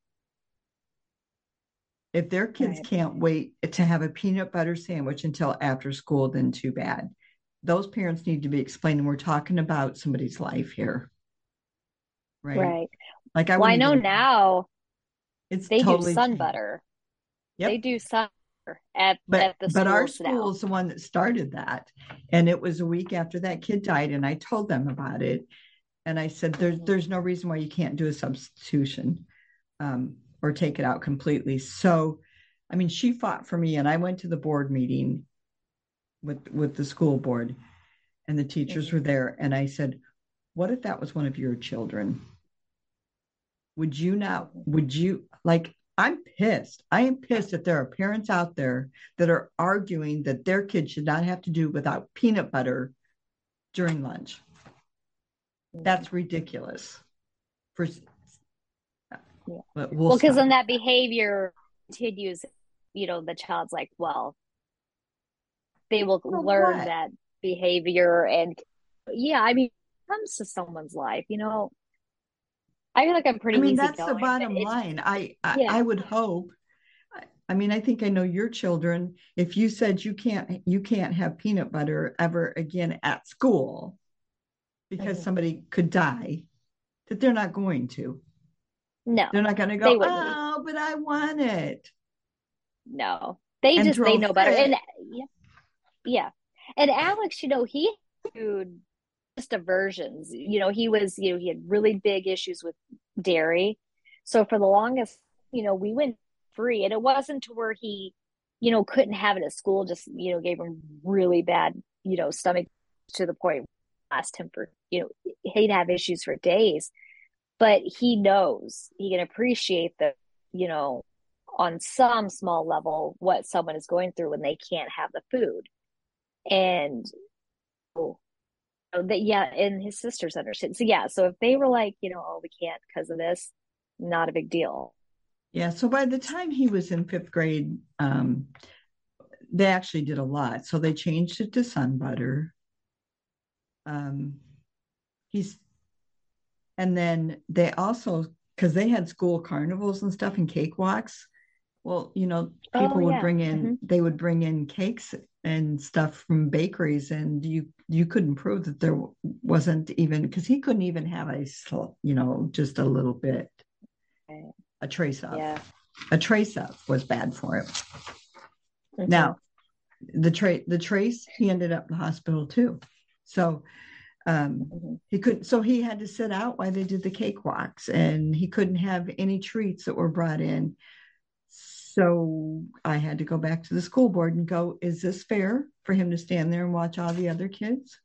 If their kids right. can't wait to have a peanut butter sandwich until after school, then too bad. Those parents need to be explained. We're talking about somebody's life here. Right. Right. Like I, well, I know now it's they totally do sun butter. Yep. They do sun at, but, at the but our school is the one that started that. And it was a week after that kid died and i told them about it. And i said there's mm-hmm. there's no reason why you can't do a substitution um, or take it out completely. So i mean she fought for me and i went to the board meeting with with the school board and the teachers mm-hmm. were there and i said what if that was one of your children? Would you not would you like I'm pissed. I am pissed that there are parents out there that are arguing that their kids should not have to do without peanut butter during lunch. That's ridiculous. For yeah. but we'll because well, then that behavior continues. You know, the child's like, well, they will learn what? that behavior, and yeah, I mean, comes to someone's life, you know. I feel like I'm pretty. I mean, that's going, the bottom line. I I, yeah. I would hope I mean, I think I know your children. If you said you can't you can't have peanut butter ever again at school because mm-hmm. somebody could die, that they're not going to. No. They're not going to go, "Oh, but I want it." No. They and just they know better. And yeah. Yeah. And Alex, you know, he had just aversions. You know, he was, you know, he had really big issues with dairy. So for the longest, you know, we went free. And it wasn't to where he, you know, couldn't have it at school, just, you know, gave him really bad, you know, stomach to the point asked him for, you know, he'd have issues for days. But he knows he can appreciate the, you know, on some small level what someone is going through when they can't have the food. And oh, that yeah, and his sisters understood. So yeah, so if they were like, you know, oh, we can't because of this, not a big deal. Yeah. So by the time he was in fifth grade, um, they actually did a lot. So they changed it to sun butter. Um, he's, and then they also, because they had school carnivals and stuff and cakewalks. Well, you know, people oh, would bring in, mm-hmm. they would bring in cakes and stuff from bakeries, and you you couldn't prove that there wasn't even because he couldn't even have a, you know, just a little bit a trace of. Yeah. A trace of was bad for him. Mm-hmm. Now, the trace the trace he ended up in the hospital too. So um, mm-hmm. he couldn't so he had to sit out while they did the cakewalks and he couldn't have any treats that were brought in. So I had to go back to the school board and go, is this fair for him to stand there and watch all the other kids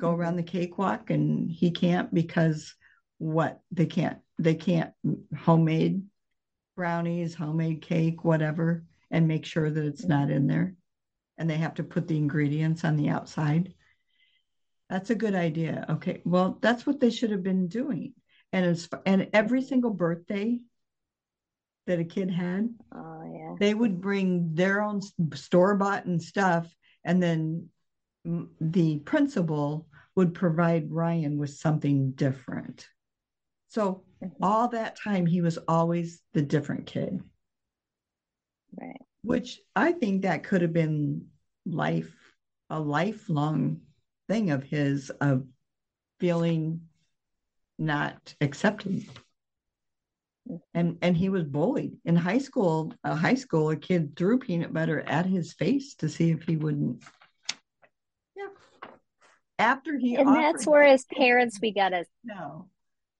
go mm-hmm. around the cakewalk and he can't because what they can't they can't homemade brownies, homemade cake, whatever, and make sure that it's not in there. And they have to put the ingredients on the outside. That's a good idea. Okay. Well, that's what they should have been doing. And it's and every single birthday that a kid had, oh yeah, they would bring their own store bought and stuff, and then the principal would provide Ryan with something different. So mm-hmm. all that time, he was always the different kid. Right. Which I think that could have been life, a lifelong thing of his of feeling not accepted. And and he was bullied in high school. A high school, a kid threw peanut butter at his face to see if he wouldn't. Yeah. After he and that's where as parents we gotta no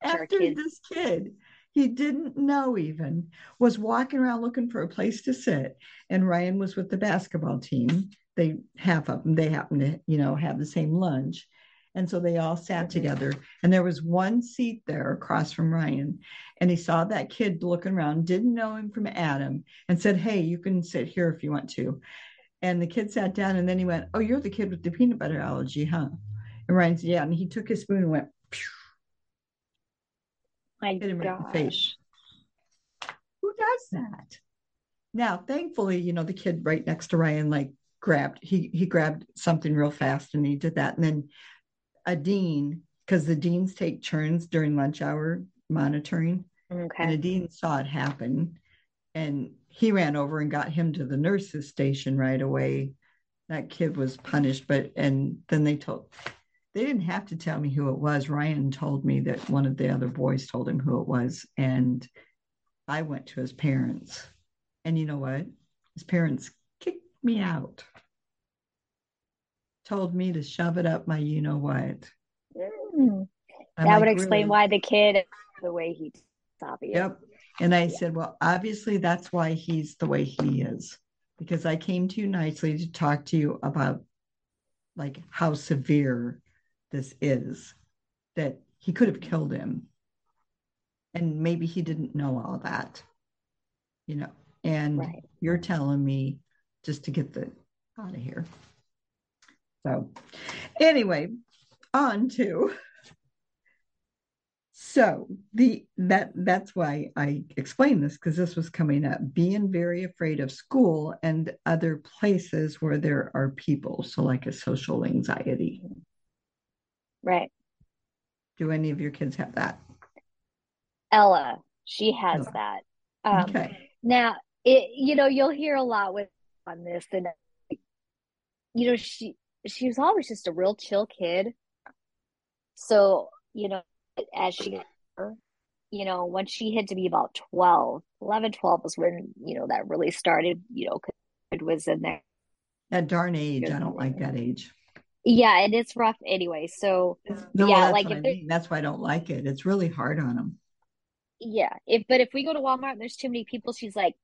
after this kid he didn't know even was walking around looking for a place to sit and ryan was with the basketball team they half of them they happened to you know have the same lunch and so they all sat mm-hmm. together and there was one seat there across from ryan and he saw that kid looking around didn't know him from adam and said hey you can sit here if you want to and the kid sat down and then he went oh you're the kid with the peanut butter allergy huh and ryan said yeah and he took his spoon and went Phew my hit him right in the face. Who does that? Now, thankfully, you know, the kid right next to Ryan like grabbed he he grabbed something real fast and he did that. And then a dean, because the deans take turns during lunch hour monitoring. Okay. And a dean saw it happen and he ran over and got him to the nurses station right away. That kid was punished, but and then they told they didn't have to tell me who it was. Ryan told me that one of the other boys told him who it was. And I went to his parents. And you know what? His parents kicked me out, told me to shove it up my you know what. Mm. That like, would explain really? why the kid the way he obvious. Yep. And I yeah. said, well, obviously that's why he's the way he is. Because I came to you nicely to talk to you about like how severe this is that he could have killed him and maybe he didn't know all that you know and right. you're telling me just to get the out of here So, anyway, on to so the that that's why I explained this because this was coming up. Being very afraid of school and other places where there are people, so like a social anxiety. Right. Do any of your kids have that? Ella, she has Ella. that. Um, okay. Now, it you know you'll hear a lot with on this, and you know she she was always just a real chill kid. So you know as she you know when she hit to be about 12 11 12 was when you know that really started you know it was in there. That darn age i don't like that age. Yeah and it's rough anyway so no, yeah like if I mean. that's why i don't like it. It's really hard on them yeah if but if we go to walmart and there's too many people she's like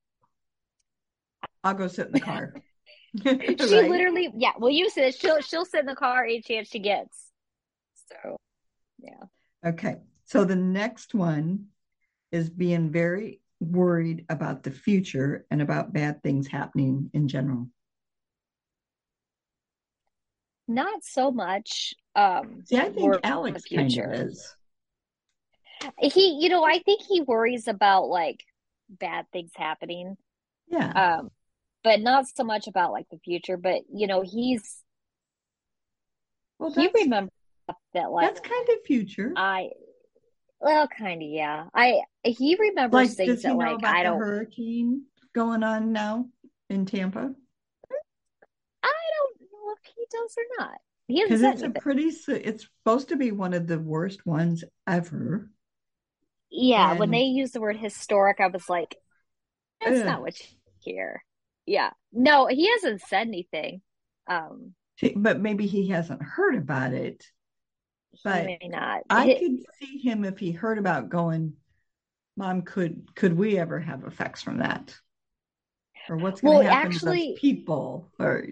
i'll go sit in the car she right? literally yeah well you said she'll she'll sit in the car any chance she gets so yeah Okay. So the next one is being very worried about the future and about bad things happening in general. Not so much. Um, See, I think Alex kind of is. He, you know, I think he worries about like bad things happening. Yeah. Um, but not so much about like the future. But you know, he's well, he remembers that like that's kind of future. I well, kind of yeah. I he remembers like, things that like I don't hurricane going on now in Tampa. I don't know if he does or not. Because it's a pretty. It's supposed to be one of the worst ones ever. Yeah, and, when they use the word historic, I was like, "That's not what you hear." Yeah, no, he hasn't said anything. Um, but maybe he hasn't heard about it but may not. I it, could see him if he heard about going, Mom, could could we ever have effects from that? Or what's going to well, happen actually, to people? Or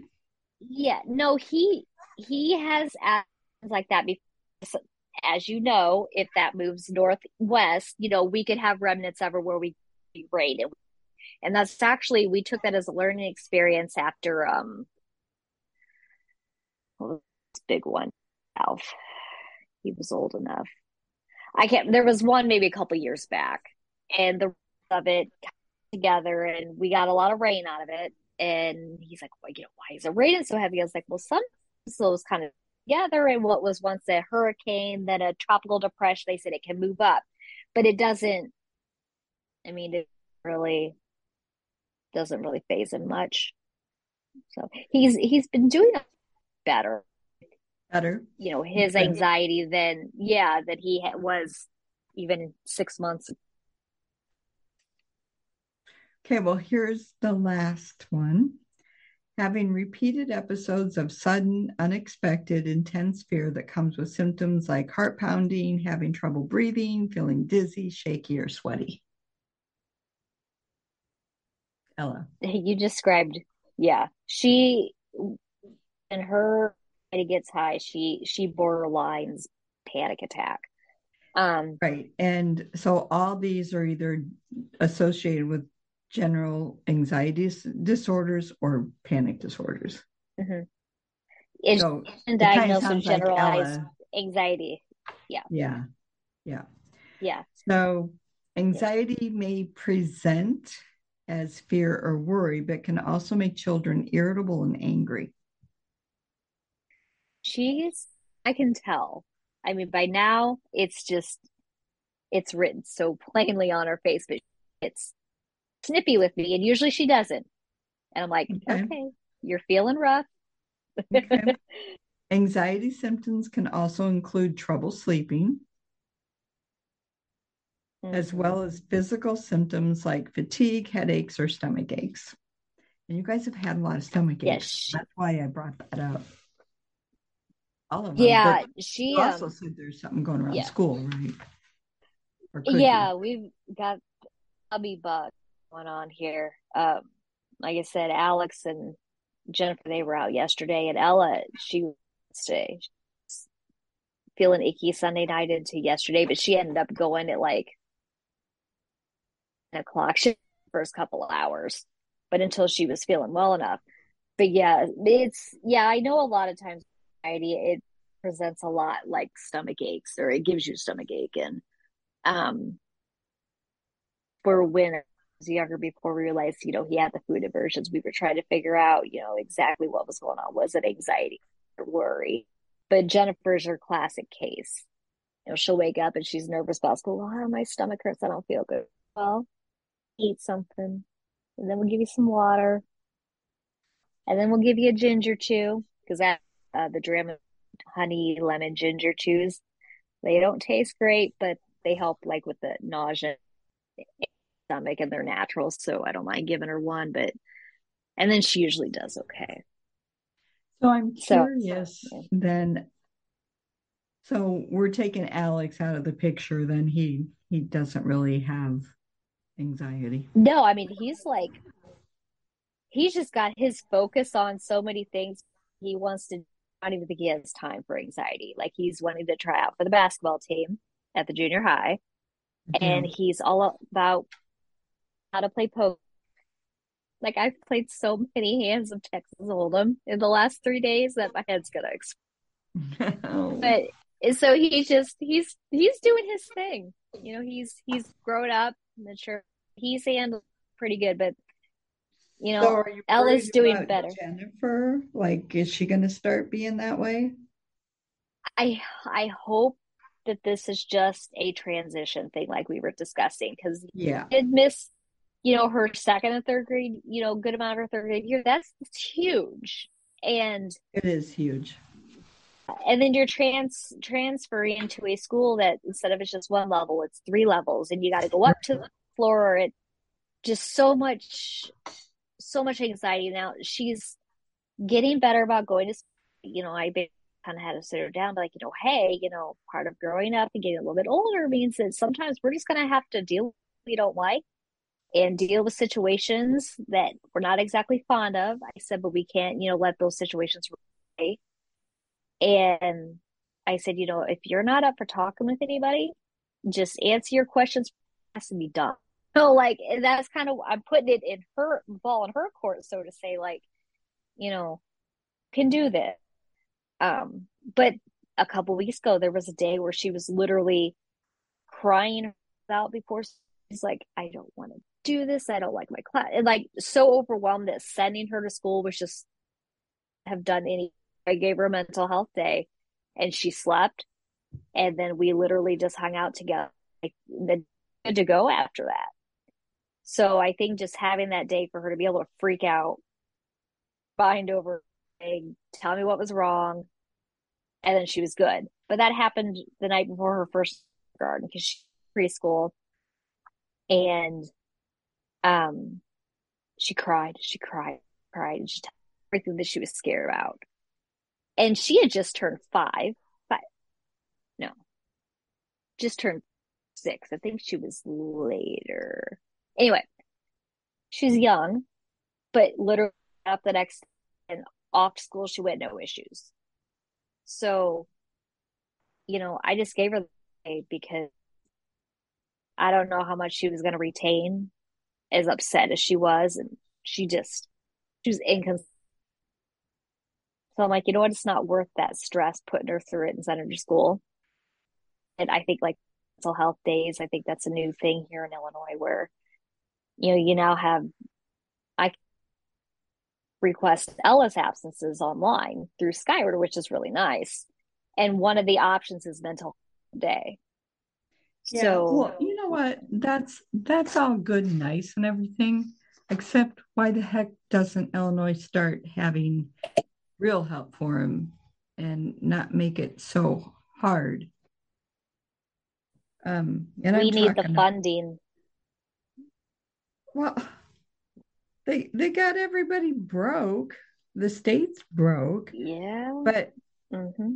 yeah, no, he he has actions like that before. As you know, if that moves northwest, you know we could have remnants everywhere we raid, and, and that's actually we took that as a learning experience after um, big one, Alf he was old enough. I can't. There was one maybe a couple years back, and the of it together, and we got a lot of rain out of it. And he's like, "Well, you know, why is it raining so heavy?" I was like, "Well, some so those kind of together, and what was once a hurricane, then a tropical depression. They said it can move up, but it doesn't. I mean, it really doesn't really phase him much. So he's he's been doing better. Better. You know his anxiety than yeah that he was even six months okay well here's the last one. Having repeated episodes of sudden unexpected intense fear that comes with symptoms like heart pounding having trouble breathing feeling dizzy shaky or sweaty ella you described yeah she and her it gets high, she she borderlines panic attack. Um, right, and so all these are either associated with general anxiety disorders or panic disorders. Mm-hmm. It's so diagnosed with generalized like anxiety. Yeah. Yeah. Yeah. Yeah. So anxiety yeah. may present as fear or worry, but can also make children irritable and angry she's I can tell. I mean, by now it's just it's written so plainly on her face, but it's snippy with me, and usually she doesn't. And I'm like, okay, okay you're feeling rough. okay. Anxiety symptoms can also include trouble sleeping, mm-hmm. as well as physical symptoms like fatigue, headaches, or stomach aches. And you guys have had a lot of stomach aches. Yes. That's why I brought that up all of them. Yeah, she also um, said there's something going around yeah. school, right? Yeah, we've got hubby bug going on here. Um, like I said, Alex and Jennifer they were out yesterday, and Ella she was today feeling icky Sunday night into yesterday, but she ended up going at like o'clock. She first couple hours, but until she was feeling well enough. But yeah, it's yeah. I know a lot of times anxiety, it presents a lot like stomach aches or it gives you stomach ache. And um, for when I was younger, before we realized, you know, he had the food aversions, we were trying to figure out, you know, exactly what was going on. Was it anxiety or worry? But Jennifer's her classic case. You know, she'll wake up and she's nervous about school. Oh, my stomach hurts. I don't feel good. Well, eat something. And then we'll give you some water. And then we'll give you a ginger chew because that uh, the Dram honey lemon ginger chews. They don't taste great, but they help like with the nausea stomach and they're natural. So I don't mind giving her one, but and then she usually does okay. So I'm curious so, yeah. then. So we're taking Alex out of the picture, then he he doesn't really have anxiety. No, I mean he's like he's just got his focus on so many things he wants to I don't even think he has time for anxiety. Like he's wanting to try out for the basketball team at the junior high. Mm-hmm. And he's all about how to play poker. Like I've played so many hands of Texas Hold'em in the last three days that my head's gonna explode. but so he's just he's he's doing his thing. You know, he's he's grown up, mature. He's handled pretty good, but you know, so Ella's doing better. Jennifer, like, is she going to start being that way? I I hope that this is just a transition thing, like we were discussing, because yeah, did miss, you know, her second and third grade, you know, good amount of her third grade year. That's huge, and it is huge. And then you're trans transferring into a school that instead of it's just one level, it's three levels, and you got to go up to the floor. It just so much so much anxiety now. She's getting better about going to, you know, I kind of had to sit her down, but like, you know, hey, you know, part of growing up and getting a little bit older means that sometimes we're just going to have to deal with we don't like and deal with situations that we're not exactly fond of. I said, but we can't, you know, let those situations. And I said, you know, if you're not up for talking with anybody, just answer your questions has to be done. So like that's kind of I'm putting it in her ball in her court, so to say, like, you know, can do this. Um, but a couple weeks ago there was a day where she was literally crying out before she's like, I don't want to do this, I don't like my class and like so overwhelmed that sending her to school was just have done any I gave her a mental health day and she slept and then we literally just hung out together like good to go after that so I think just having that day for her to be able to freak out, bind over, tell me what was wrong, and then she was good. But that happened the night before her first garden because she preschool, and um, she cried, she cried, cried, and she told everything that she was scared about. And she had just turned five, five, no, just turned six. I think she was later. Anyway, she's hmm. young, but literally up the next and off to school, she went no issues. So, you know, I just gave her the because I don't know how much she was going to retain, as upset as she was, and she just she was inconsistent. So I'm like, you know what? It's not worth that stress putting her through it and sending her to school. And I think like mental health days, I think that's a new thing here in Illinois where you know, you now have I request Ella's absences online through Skyward, which is really nice. And one of the options is mental day. Yeah, so well, you know what? That's that's all good and nice and everything, except why the heck doesn't Illinois start having real help for him and not make it so hard? Um, and we I'm need the funding well, they they got everybody broke. The state's broke. Yeah. But mm-hmm.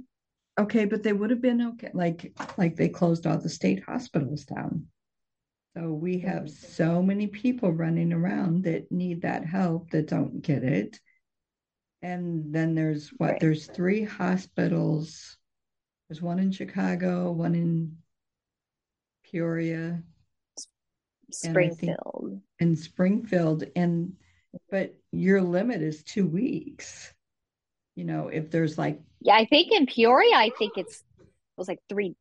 okay, but they would have been okay. Like like they closed all the state hospitals down. So we have mm-hmm. so many people running around that need that help that don't get it. And then there's what? Right. There's three hospitals. There's one in Chicago, one in Peoria, Springfield. In Springfield. And but your limit is two weeks. you know, if there's like Yeah, I think in Peoria, I think it's it was like three.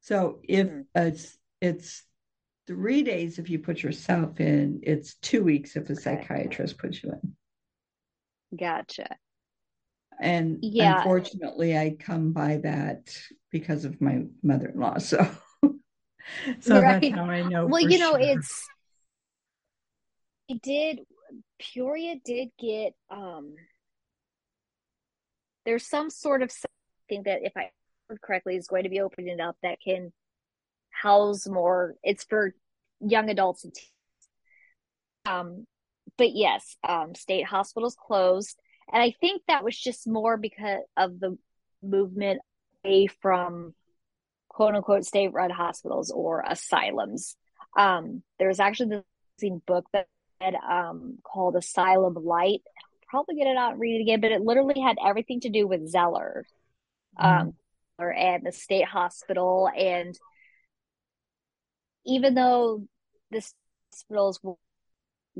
so if mm-hmm. it's it's three days if you put yourself in, it's two weeks if a Okay. psychiatrist puts you in. Gotcha. And Yeah. unfortunately, I come by that because of my mother-in-law. So, so Right. that's how I know. Well, you know, sure. it's it did Peoria did get um there's some sort of thing that if I heard correctly is going to be opening up that can house more it's for young adults and teens. Um but yes, um state hospitals closed and I think that was just more because of the movement away from quote unquote state run hospitals or asylums. Um, was actually this book that had, um, called Asylum Light. I'll probably get it out and read it again, but it literally had everything to do with Zeller, um, or and the state hospital. And even though the hospitals were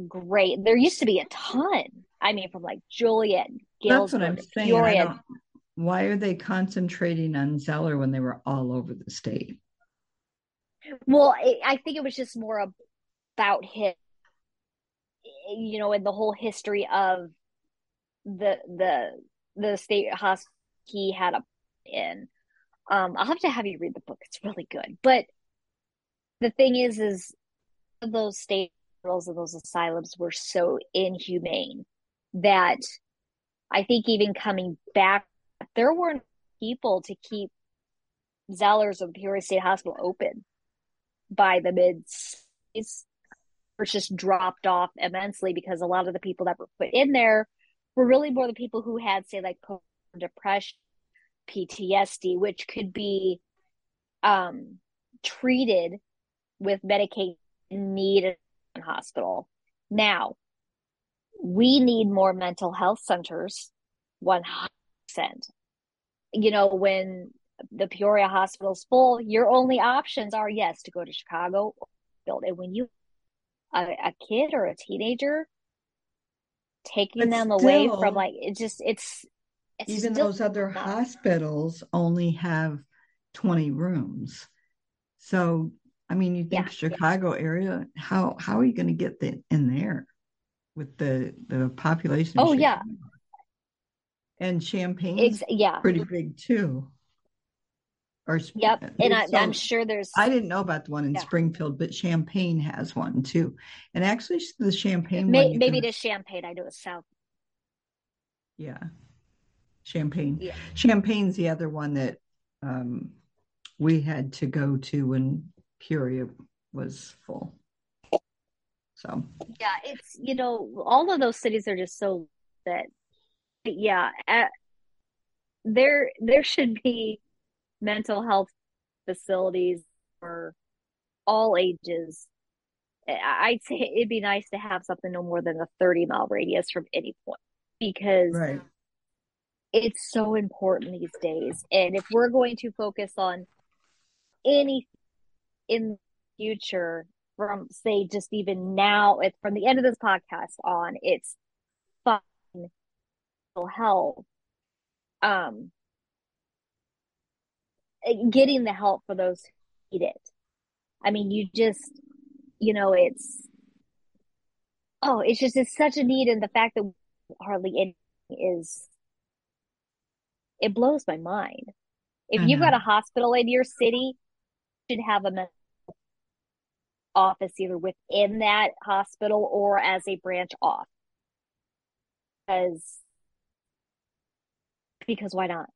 great, there used to be a ton. I mean, from like Joliet, That's what I'm saying. Why are they concentrating on Zeller when they were all over the state? Well, I I think it was just more about him, you know, and the whole history of the the the state hospital he had a in. Um, I'll have to have you read the book. It's really good. But the thing is, is those state hospitals and those asylums were so inhumane that I think even coming back, there weren't people to keep Zellers of Peoria State Hospital open by the mid it's just dropped off immensely because a lot of the people that were put in there were really more the people who had say like depression PTSD which could be um treated with medication needed hospital now we need more mental health centers 100% you know when the Peoria hospital's full, your only options are yes to go to Chicago or build. And when you a, a kid or a teenager taking But them away from like it just it's it's Even those other hospitals only have 20 rooms. So, I mean, you think Yeah. Chicago area, how how are you going to get the, in there with the the population? Oh, yeah. And Champaign, ex- yeah pretty big too. Or yep and I, so- I'm sure there's I didn't know about the one in Yeah. Springfield, but Champaign has one too. And actually, the Champaign may, one, maybe can- it is Champaign I know it's South yeah, Champaign. Yeah. Champaign's the other one that um, we had to go to when Peoria was full. So yeah it's you know all of those cities are just so that yeah uh, there there should be mental health facilities for all ages I- i'd say it'd be nice to have something no more than a 30 mile radius from any point because right, it's so important these days. And if we're going to focus on any in the future from say just even now, it's from the end of this podcast on, it's fun mental health. Um getting the help for those who need it. I mean, you just you know, it's oh, it's just it's such a need and the fact that hardly any is it blows my mind. If you've got a hospital in your city, you should have a mental office either within that hospital or as a branch off. Because because why not?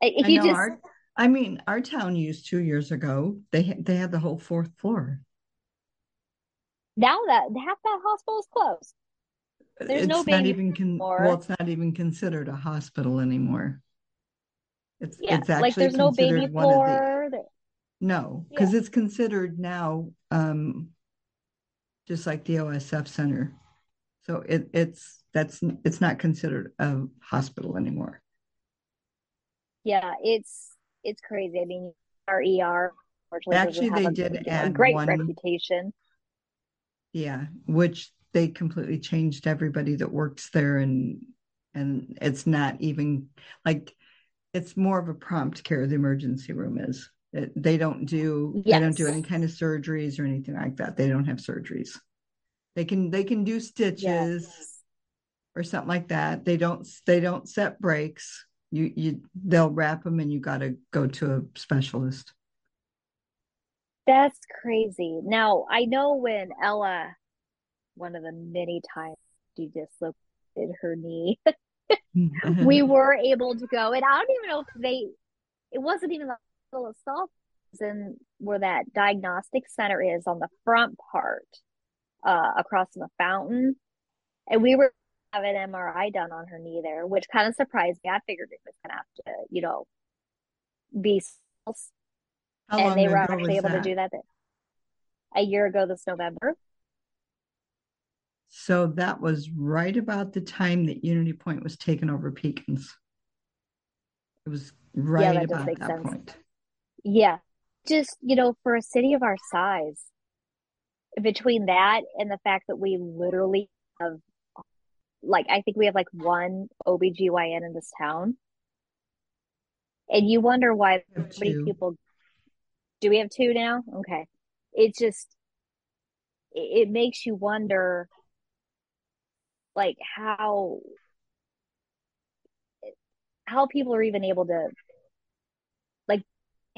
If I you know just our, I mean, our town used two years ago. They had, they had the whole fourth floor. now that half that hospital is closed. There's it's no not baby even con- well, it's not even considered a hospital anymore. It's Yeah, it's actually like there's no baby the floor. No, because it's considered now um just like the OSF center. So it it's that's it's not considered a hospital anymore. Yeah, it's it's crazy. I mean, our ER Actually, they did a, a add great one- reputation. Yeah, which they completely changed everybody that works there and and it's not even like it's more of a prompt care the emergency room is they don't do yes. they don't do any kind of surgeries or anything like that. They don't have surgeries. They can they can do stitches yes. or something like that. They don't they don't set breaks. You you they'll wrap them and you got to go to a specialist. That's crazy. Now i know when ella one of the many times she dislocated her knee we were able to go and i don't even know if they it wasn't even the itself and where that diagnostic center is on the front part uh across from the fountain and we were have an MRI done on her knee there, which kind of surprised me. I figured it was gonna have to, you know, be How and they were actually able that? to do that a year ago this November. So that was right about the time that Unity Point was taken over Pekins. It was right yeah, that about that sense. point. Yeah. Just, you know, for a city of our size, between that and the fact that we literally have like I think we have like one OBGYN in this town. And you wonder why so many people do we have two now? Okay. It's just it, it makes you wonder like how how people are even able to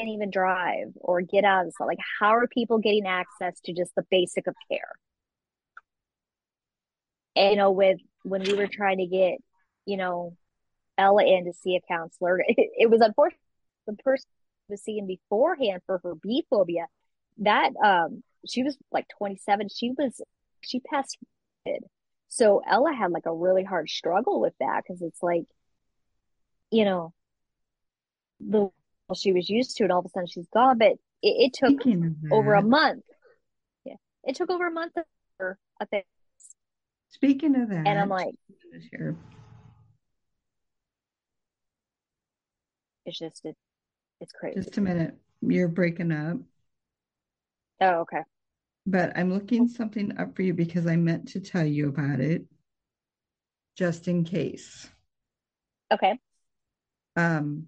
can't even drive or get out of the like how are people getting access to just the basic of care and, you know with when we were trying to get, you know, Ella in to see a counselor, it, it was unfortunate. The person was seeing beforehand for her bee phobia, that um, she was like 27. She was she passed. So Ella had like a really hard struggle with that because it's like, you know, the she was used to it. All of a sudden she's gone, but it, it took over a month. Yeah, it took over a month for a thing Speaking of that, and I'm like, it's just it, it's crazy. Just a minute, you're breaking up. Oh, okay. But I'm looking something up for you because I meant to tell you about it, just in case. Okay. Um,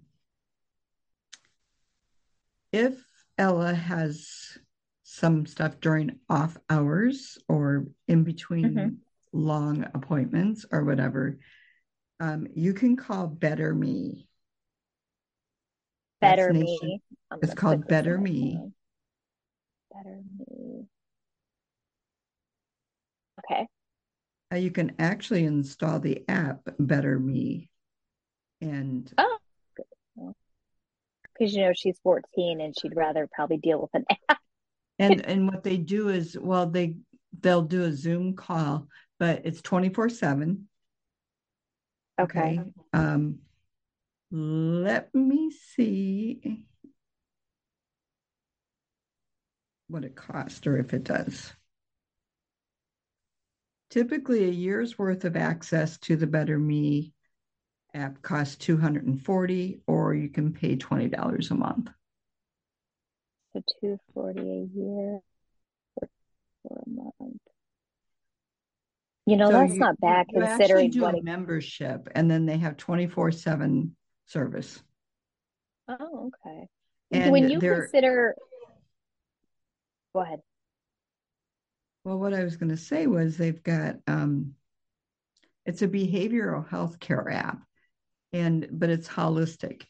if Ella has some stuff during off hours or in between mm-hmm long appointments or whatever, um, you can call Better Me. Better Me. It's called Better Me. Better Me. Okay. Uh, you can actually install the app Better Me. And oh, because you know she's 14 and she'd rather probably deal with an app. and and what they do is well they they'll do a Zoom call but it's 24 7. Okay. Um, let me see what it costs or if it does. Typically, a year's worth of access to the Better Me app costs 240 or you can pay $20 a month. So 240 a year for a month. You know, so that's you, not bad you considering do what a membership and then they have 24/7 service. Oh, okay. And when you consider Go ahead. Well, what I was going to say was they've got um it's a behavioral health care app and but it's holistic.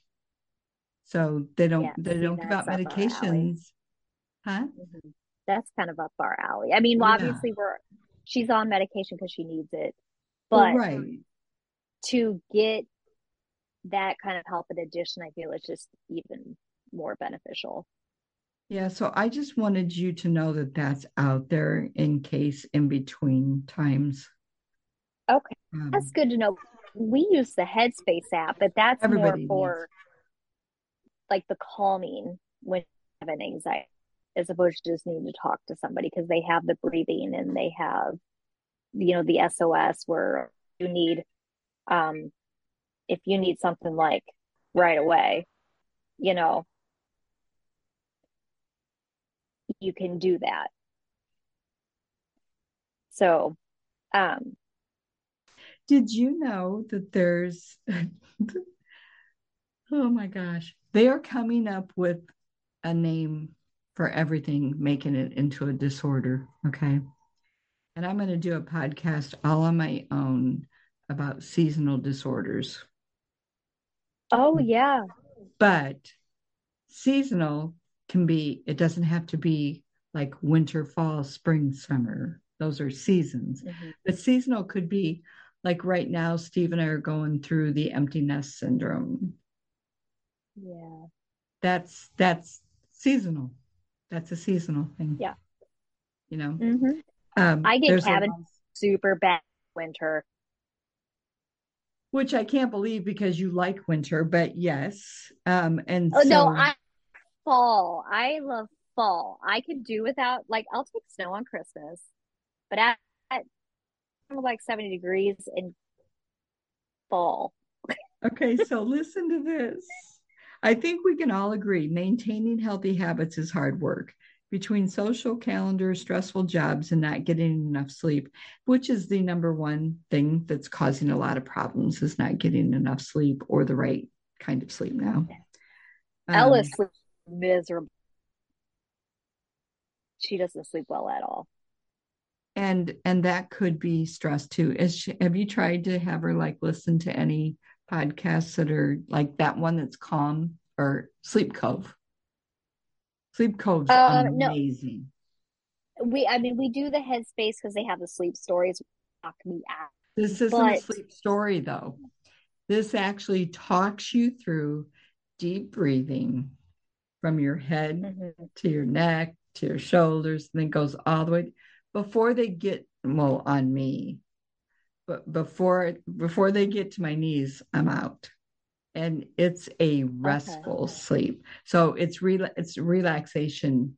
So they don't yeah, they don't give out medications. Huh? Mm-hmm. That's kind of up our alley. I mean, well, yeah. obviously we're she's on medication because she needs it. But right. to get that kind of help in addition, I feel it's just even more beneficial. Yeah, so I just wanted you to know that that's out there in case in between times. Okay, um, that's good to know. We use the Headspace app, but that's more for needs. like the calming when you have an anxiety as opposed to just needing to talk to somebody because they have the breathing and they have you know the sos where you need um if you need something like right away you know you can do that so um Did you know that there's, oh my gosh, they are coming up with a name for everything, making it into a disorder. Okay. And I'm going to do a podcast all on my own about seasonal disorders. Oh, yeah. But seasonal can be, it doesn't have to be like winter, fall, spring, summer. Those are seasons. Mm-hmm. But seasonal could be like right now, Steve and I are going through the empty nest syndrome. Yeah. That's that's seasonal. That's a seasonal thing. Yeah. You know. Mm-hmm. Um, I get cabin super bad winter. Which I can't believe because you like winter, but yes. Um, and oh so... no, I fall. I love fall. I could do without like I'll take snow on Christmas, but at, at like seventy degrees in fall. okay, so listen to this. I think we can all agree maintaining healthy habits is hard work between social calendars, stressful jobs, and not getting enough sleep, which is the number one thing that's causing a lot of problems is not getting enough sleep or the right kind of sleep now. Um, Ella's miserable. She doesn't sleep well at all. And and that could be stress too. Is she, have you tried to have her like listen to any podcasts that are like that one that's calm or Sleep Cove? Sleep Cove's uh, amazing. No. We, I mean, we do the Headspace because they have the sleep stories. Knock me out. This isn't but... a sleep story though. This actually talks you through deep breathing from your head mm-hmm. to your neck to your shoulders, and then goes all the way before they get well on me. But before before they get to my knees, I'm out and it's a restful okay. sleep. So it's re- it's relaxation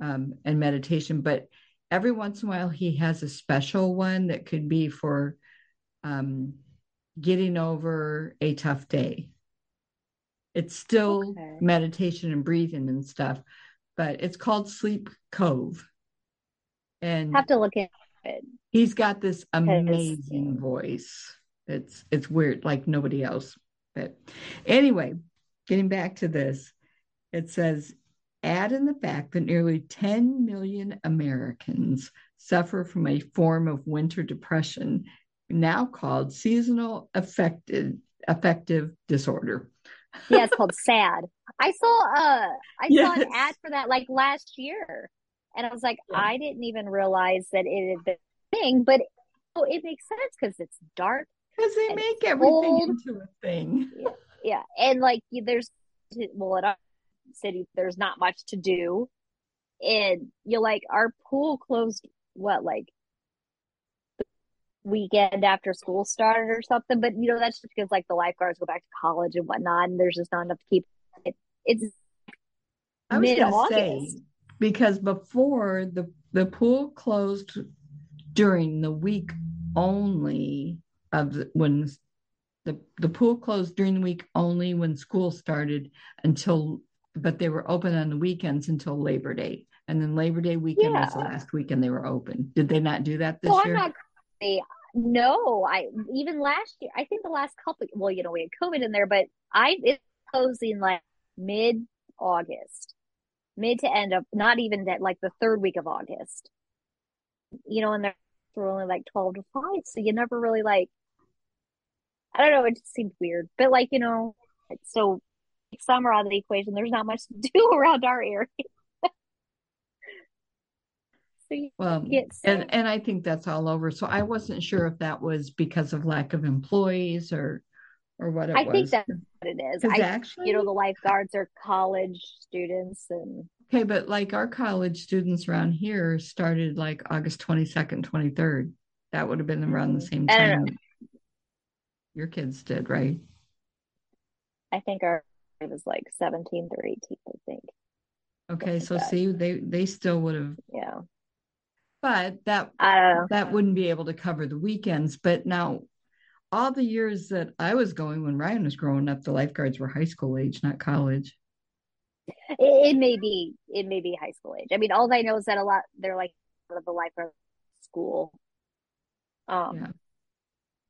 um, and meditation. But every once in a while, he has a special one that could be for um, getting over a tough day. It's still okay. meditation and breathing and stuff, but it's called Sleep Cove. And have to look at it. He's got this amazing voice. It's it's weird, like nobody else. But anyway, getting back to this, it says add in the fact that nearly 10 million Americans suffer from a form of winter depression, now called seasonal affective affective disorder. yeah, it's called SAD. I saw uh I yes. saw an ad for that like last year. And I was like, yeah. I didn't even realize that it had been a thing, but oh, it makes sense because it's dark because they make everything into a thing. Yeah, yeah. and like there's well at our city there's not much to do, and you're like our pool closed what like weekend after school started or something. But you know that's just because like the lifeguards go back to college and whatnot, and there's just not enough to keep it. It's mid August because before the the pool closed during the week only of the, when the the pool closed during the week only when school started until but they were open on the weekends until Labor Day. And then Labor Day weekend yeah. was the last weekend they were open. Did they not do that this well, year? I'm not crazy. No, I even last year, I think the last couple, well, you know, we had COVID in there, but I it's closing like mid August, mid to end of not even that, like the third week of August. You know, and they're only like 12 to 5. So you never really like I don't know, it just seemed weird. But like, you know, so summer out of the equation, there's not much to do around our area. so well, and and I think that's all over. So I wasn't sure if that was because of lack of employees or or what it I was. think that's what it is. I, actually, you know, the lifeguards are college students and okay, but like our college students around here started like August twenty second, twenty third. That would have been around the mm-hmm. same time your kids did, right? I think our it was like 17th or 18th, I think. Okay, so that. see, they they still would have. Yeah. But that that wouldn't be able to cover the weekends. But now, all the years that I was going when Ryan was growing up, the lifeguards were high school age, not college. It, it may be it may be high school age. I mean, all I know is that a lot they're like out of the lifeguard school. Um, yeah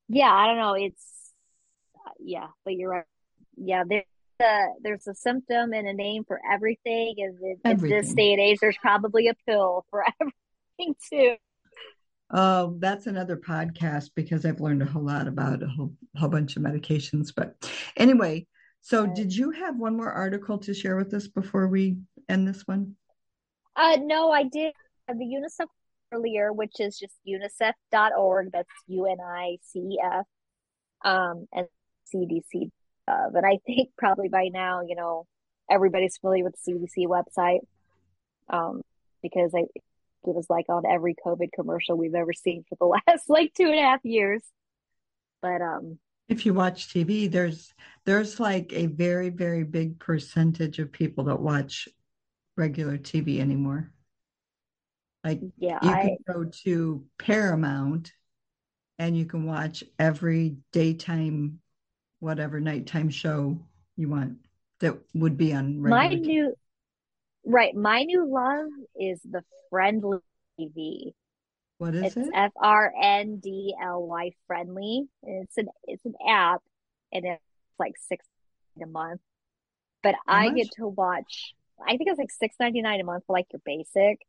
yeah, I don't know. It's uh, yeah, but you're right. Yeah, there's a there's a symptom and a name for everything, and in, in this day and age, there's probably a pill for everything too. Oh, that's another podcast because I've learned a whole lot about a whole, whole bunch of medications. But anyway, so did you have one more article to share with us before we end this one? uh, no, I did have the UNICEF earlier, which is just unicef.org. That's U N I C E F, um, and CDC. Uh, but I think probably by now, you know, everybody's familiar with the CDC website, um, because I it was like on every COVID commercial we've ever seen for the last like two and a half years. But um, If you watch TV, there's there's like a very, very big percentage of people that watch regular TV anymore. Like yeah, you can I go to Paramount and you can watch every daytime, whatever nighttime show you want that would be on my TV. new right, my new love is the Friendly TV. What is it? It's it? F R N D L Y friendly. And it's an it's an app and it's like six a month. But How I much? get to watch I think it's like six ninety nine a month for like your basic.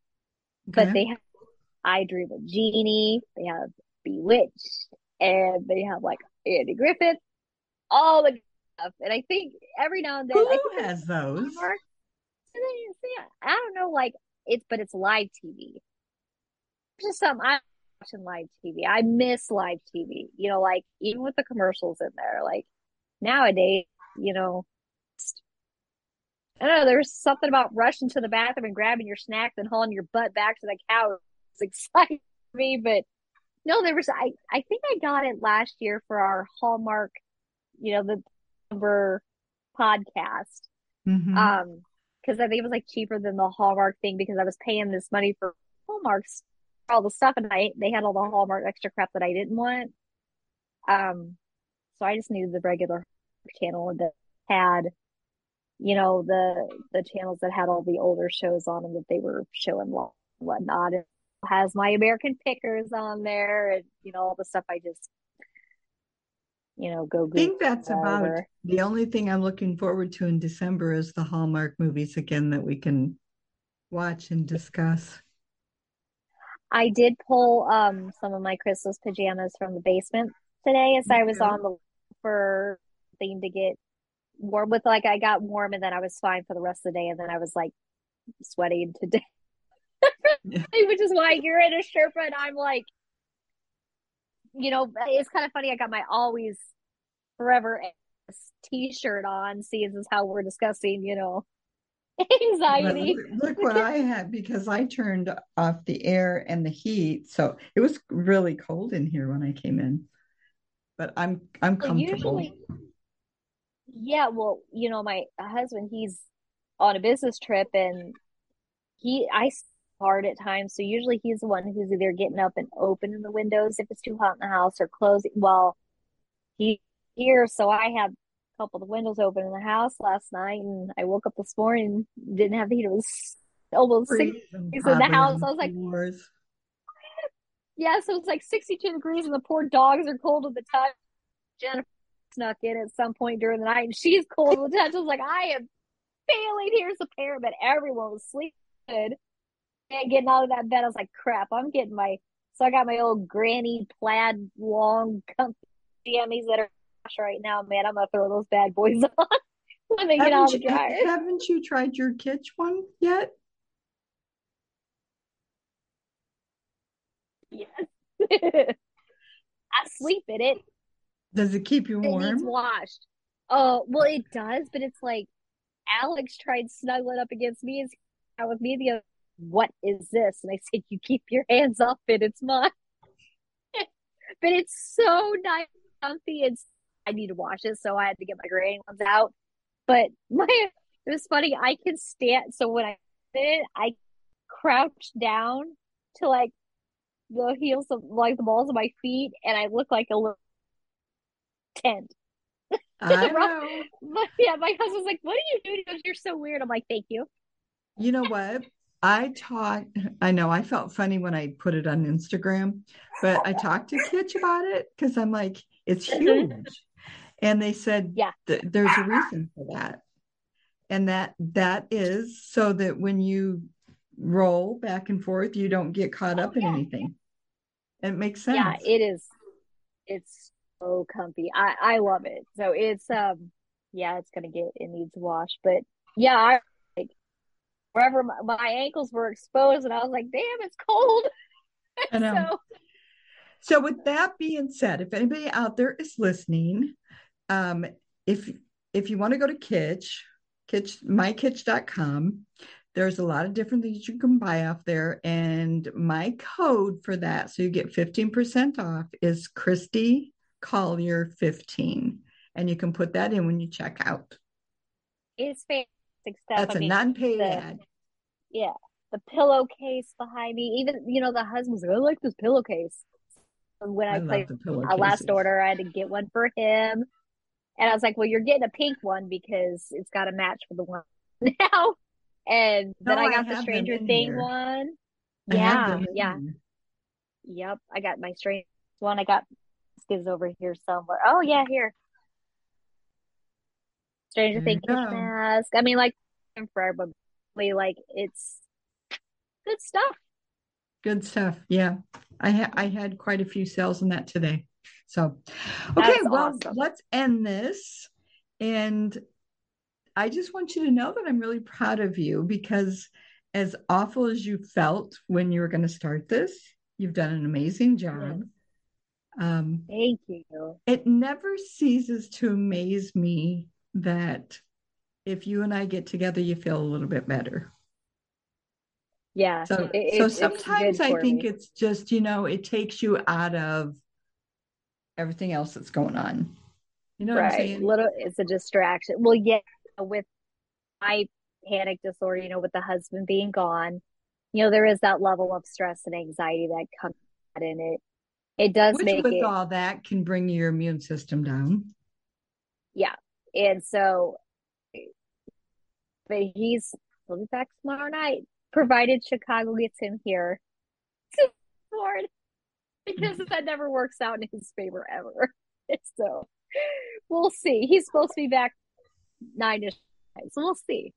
But they have I Dream of Jeannie, they have Bewitched, and they have like Andy Griffith, all the stuff. And I think every now and then think has those. So they- so yeah, I don't know, like it's but it's live TV. Just something I'm watching live TV. I miss live TV. You know, like even with the commercials in there, like nowadays, you know, I don't know, there's something about rushing to the bathroom and grabbing your snacks and hauling your butt back to the couch. It's exciting for me, but no, there was I I think I got it last year for our Hallmark, you know, the number podcast. hmm Um, because I think it was like cheaper than the Hallmark thing because I was paying this money for Hallmarks all the stuff and I they had all the Hallmark extra crap that I didn't want. Um, so I just needed the regular channel that had, you know, the the channels that had all the older shows on them that they were showing and whatnot. It has my American Pickers on there and you know all the stuff I just you know go I think that's about wherever. the only thing I'm looking forward to in December is the Hallmark movies again that we can watch and discuss. I did pull um some of my Christmas pajamas from the basement today as I was on the for thing to get warm with like I got warm and then I was fine for the rest of the day and then I was like sweating today. Yeah. which is why you're in a Sherpa and I'm like, you know, it's kind of funny. I got my always forever t-shirt on, seeing as how we're discussing, you know, anxiety. look what I had because I turned off the air and the heat. So it was really cold in here when I came in, but I'm I'm Well, comfortable. usually, yeah, well, you know, my husband, he's on a business trip and he I hard at times, so usually he's the one who's either getting up and opening the windows if it's too hot in the house or closing. Well, he here, so I had a couple of the windows open in the house last night, and I woke up this morning didn't have the heat. It was almost six Freezing degrees in the house. I was like, floors. yeah, so it's like 62 degrees, and the poor dogs are cold at the touch. Jennifer snuck in at some point during the night, and she's cold at the touch. I was like, I am failing here as a parent, but everyone was sleeping getting out of that bed, I was like, crap, I'm getting my. So I got my old granny plaid long comfy jammies that are right now, man. I'm gonna throw those bad boys on when they get out Haven't of you the dryer. haven't you tried your kitsch one yet? Yes. I sleep in it. Does it keep you It needs warm? washed. Oh, well, it does, but it's like Alex tried snuggling up against me out with me the other. What is this? And I said, "You keep your hands off it. It's mine." but it's so nice, comfy. It's I need to wash it, so I had to get my granny ones out. But my it was funny. I can stand. So when I did it, I crouched down to like the heels of like the balls of my feet, and I look like a little tent. I know. But yeah, my husband's like, "What are you doing?" "You're so weird." I'm like, "Thank you." You know what? I taught, I know I felt funny when I put it on Instagram, but I talked to Kitsch about it because I'm like, it's Mhm. huge. And they said Yeah. th- there's a reason for that. And that that is so that when you roll back and forth, you don't get caught up in anything. It makes sense. Yeah, it is. It's so comfy. I I love it. So it's um yeah, it's gonna get it needs wash, but yeah, I wherever my, my ankles were exposed, and I was like, damn, it's cold. I know. So So with that being said, if anybody out there is listening, um, if if you want to go to Kitsch, Kitsch, mykitsch.com, there's a lot of different things you can buy off there. And my code for that, so you get 15% off, is Christy Collier 15. And you can put that in when you check out. it's fantastic stuff. That's I a mean, non-paid the ad. yeah, the pillowcase behind me. Even you know, the husband's like, I like this pillowcase. And when I, I played love the pillow our last order, I had to get one for him. And I was like, well, you're getting a pink one because it's got a match for the one now. And then No, I I got the Stranger in Thing here. one. I Yeah, yeah. Yep. I got my Stranger one. I got is over here somewhere. Oh yeah, here. Stranger There you Thing mask. I mean, like everybody, like it's good stuff. Good stuff. Yeah. I ha- I had quite a few sales in that today. So, okay, That's well, awesome. let's end this. And I just want you to know that I'm really proud of you because as awful as you felt when you were going to start this, you've done an amazing job. Um, Thank you. it never ceases to amaze me that if you and I get together, you feel a little bit better. Yeah. So, it- so it's sometimes I think me. it's just, you know, it takes you out of everything else that's going on. You know what I'm right. saying? Little, it's a distraction. Well, yeah, with my panic disorder, you know, with the husband being gone, you know, there is that level of stress and anxiety that comes in it. It does Which make with it, all that can bring your immune system down. yeah. And so, but he's he'll be back tomorrow night, provided Chicago gets him here. Lord, because that never works out in his favor ever. So we'll see. He's supposed to be back nine-ish, so we'll see.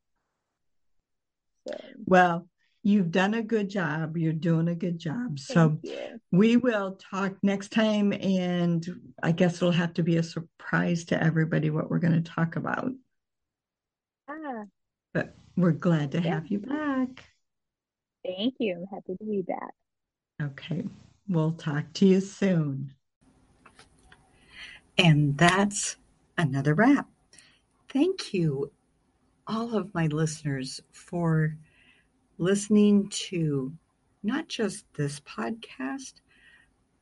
So Well, you've done a good job. You're doing a good job. So we will talk next time. And I guess it'll have to be a surprise to everybody what we're going to talk about. Ah, But we're glad to Yeah. have you back. thank you. I'm happy to be back. Okay. We'll talk to you soon. And that's another wrap. Thank you, all of my listeners, for listening to not just this podcast,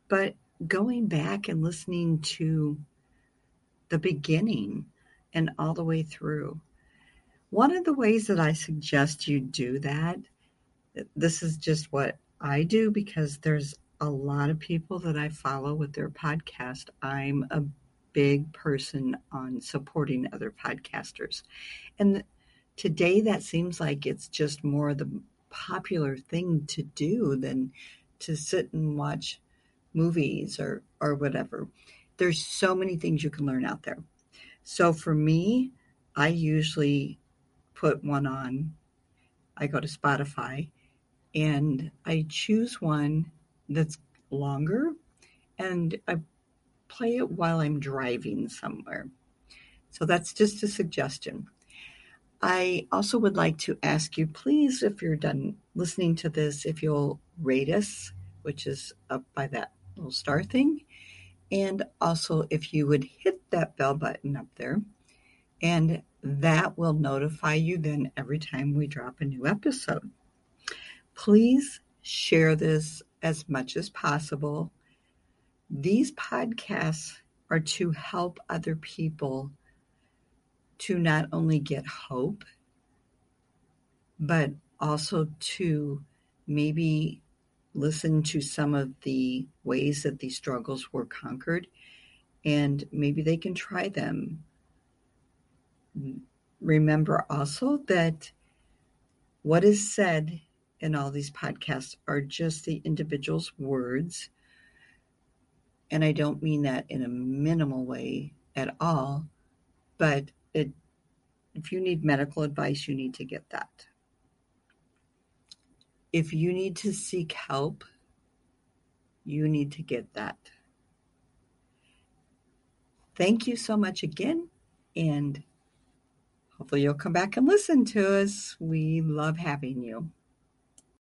but going back and listening to the beginning and all the way through. One of the ways that I suggest you do that, this is just what I do because there's a lot of people that I follow with their podcast. I'm a big person on supporting other podcasters. And today that seems like it's just more the popular thing to do than to sit and watch movies or or whatever. There's so many things you can learn out there. So for me, I usually put one on. I go to Spotify and I choose one that's longer and I play it while I'm driving somewhere. So that's just a suggestion. I also would like to ask you, please, if you're done listening to this, if you'll rate us, which is up by that little star thing. And also, if you would hit that bell button up there, and that will notify you then every time we drop a new episode. Please share this as much as possible. These podcasts are to help other people to not only get hope, but also to maybe listen to some of the ways that these struggles were conquered and maybe they can try them. Remember also that what is said in all these podcasts are just the individual's words. And I don't mean that in a minimal way at all, but it if you need medical advice, you need to get that. If you need to seek help, you need to get that. Thank you so much again, and hopefully you'll come back and listen to us. We love having you.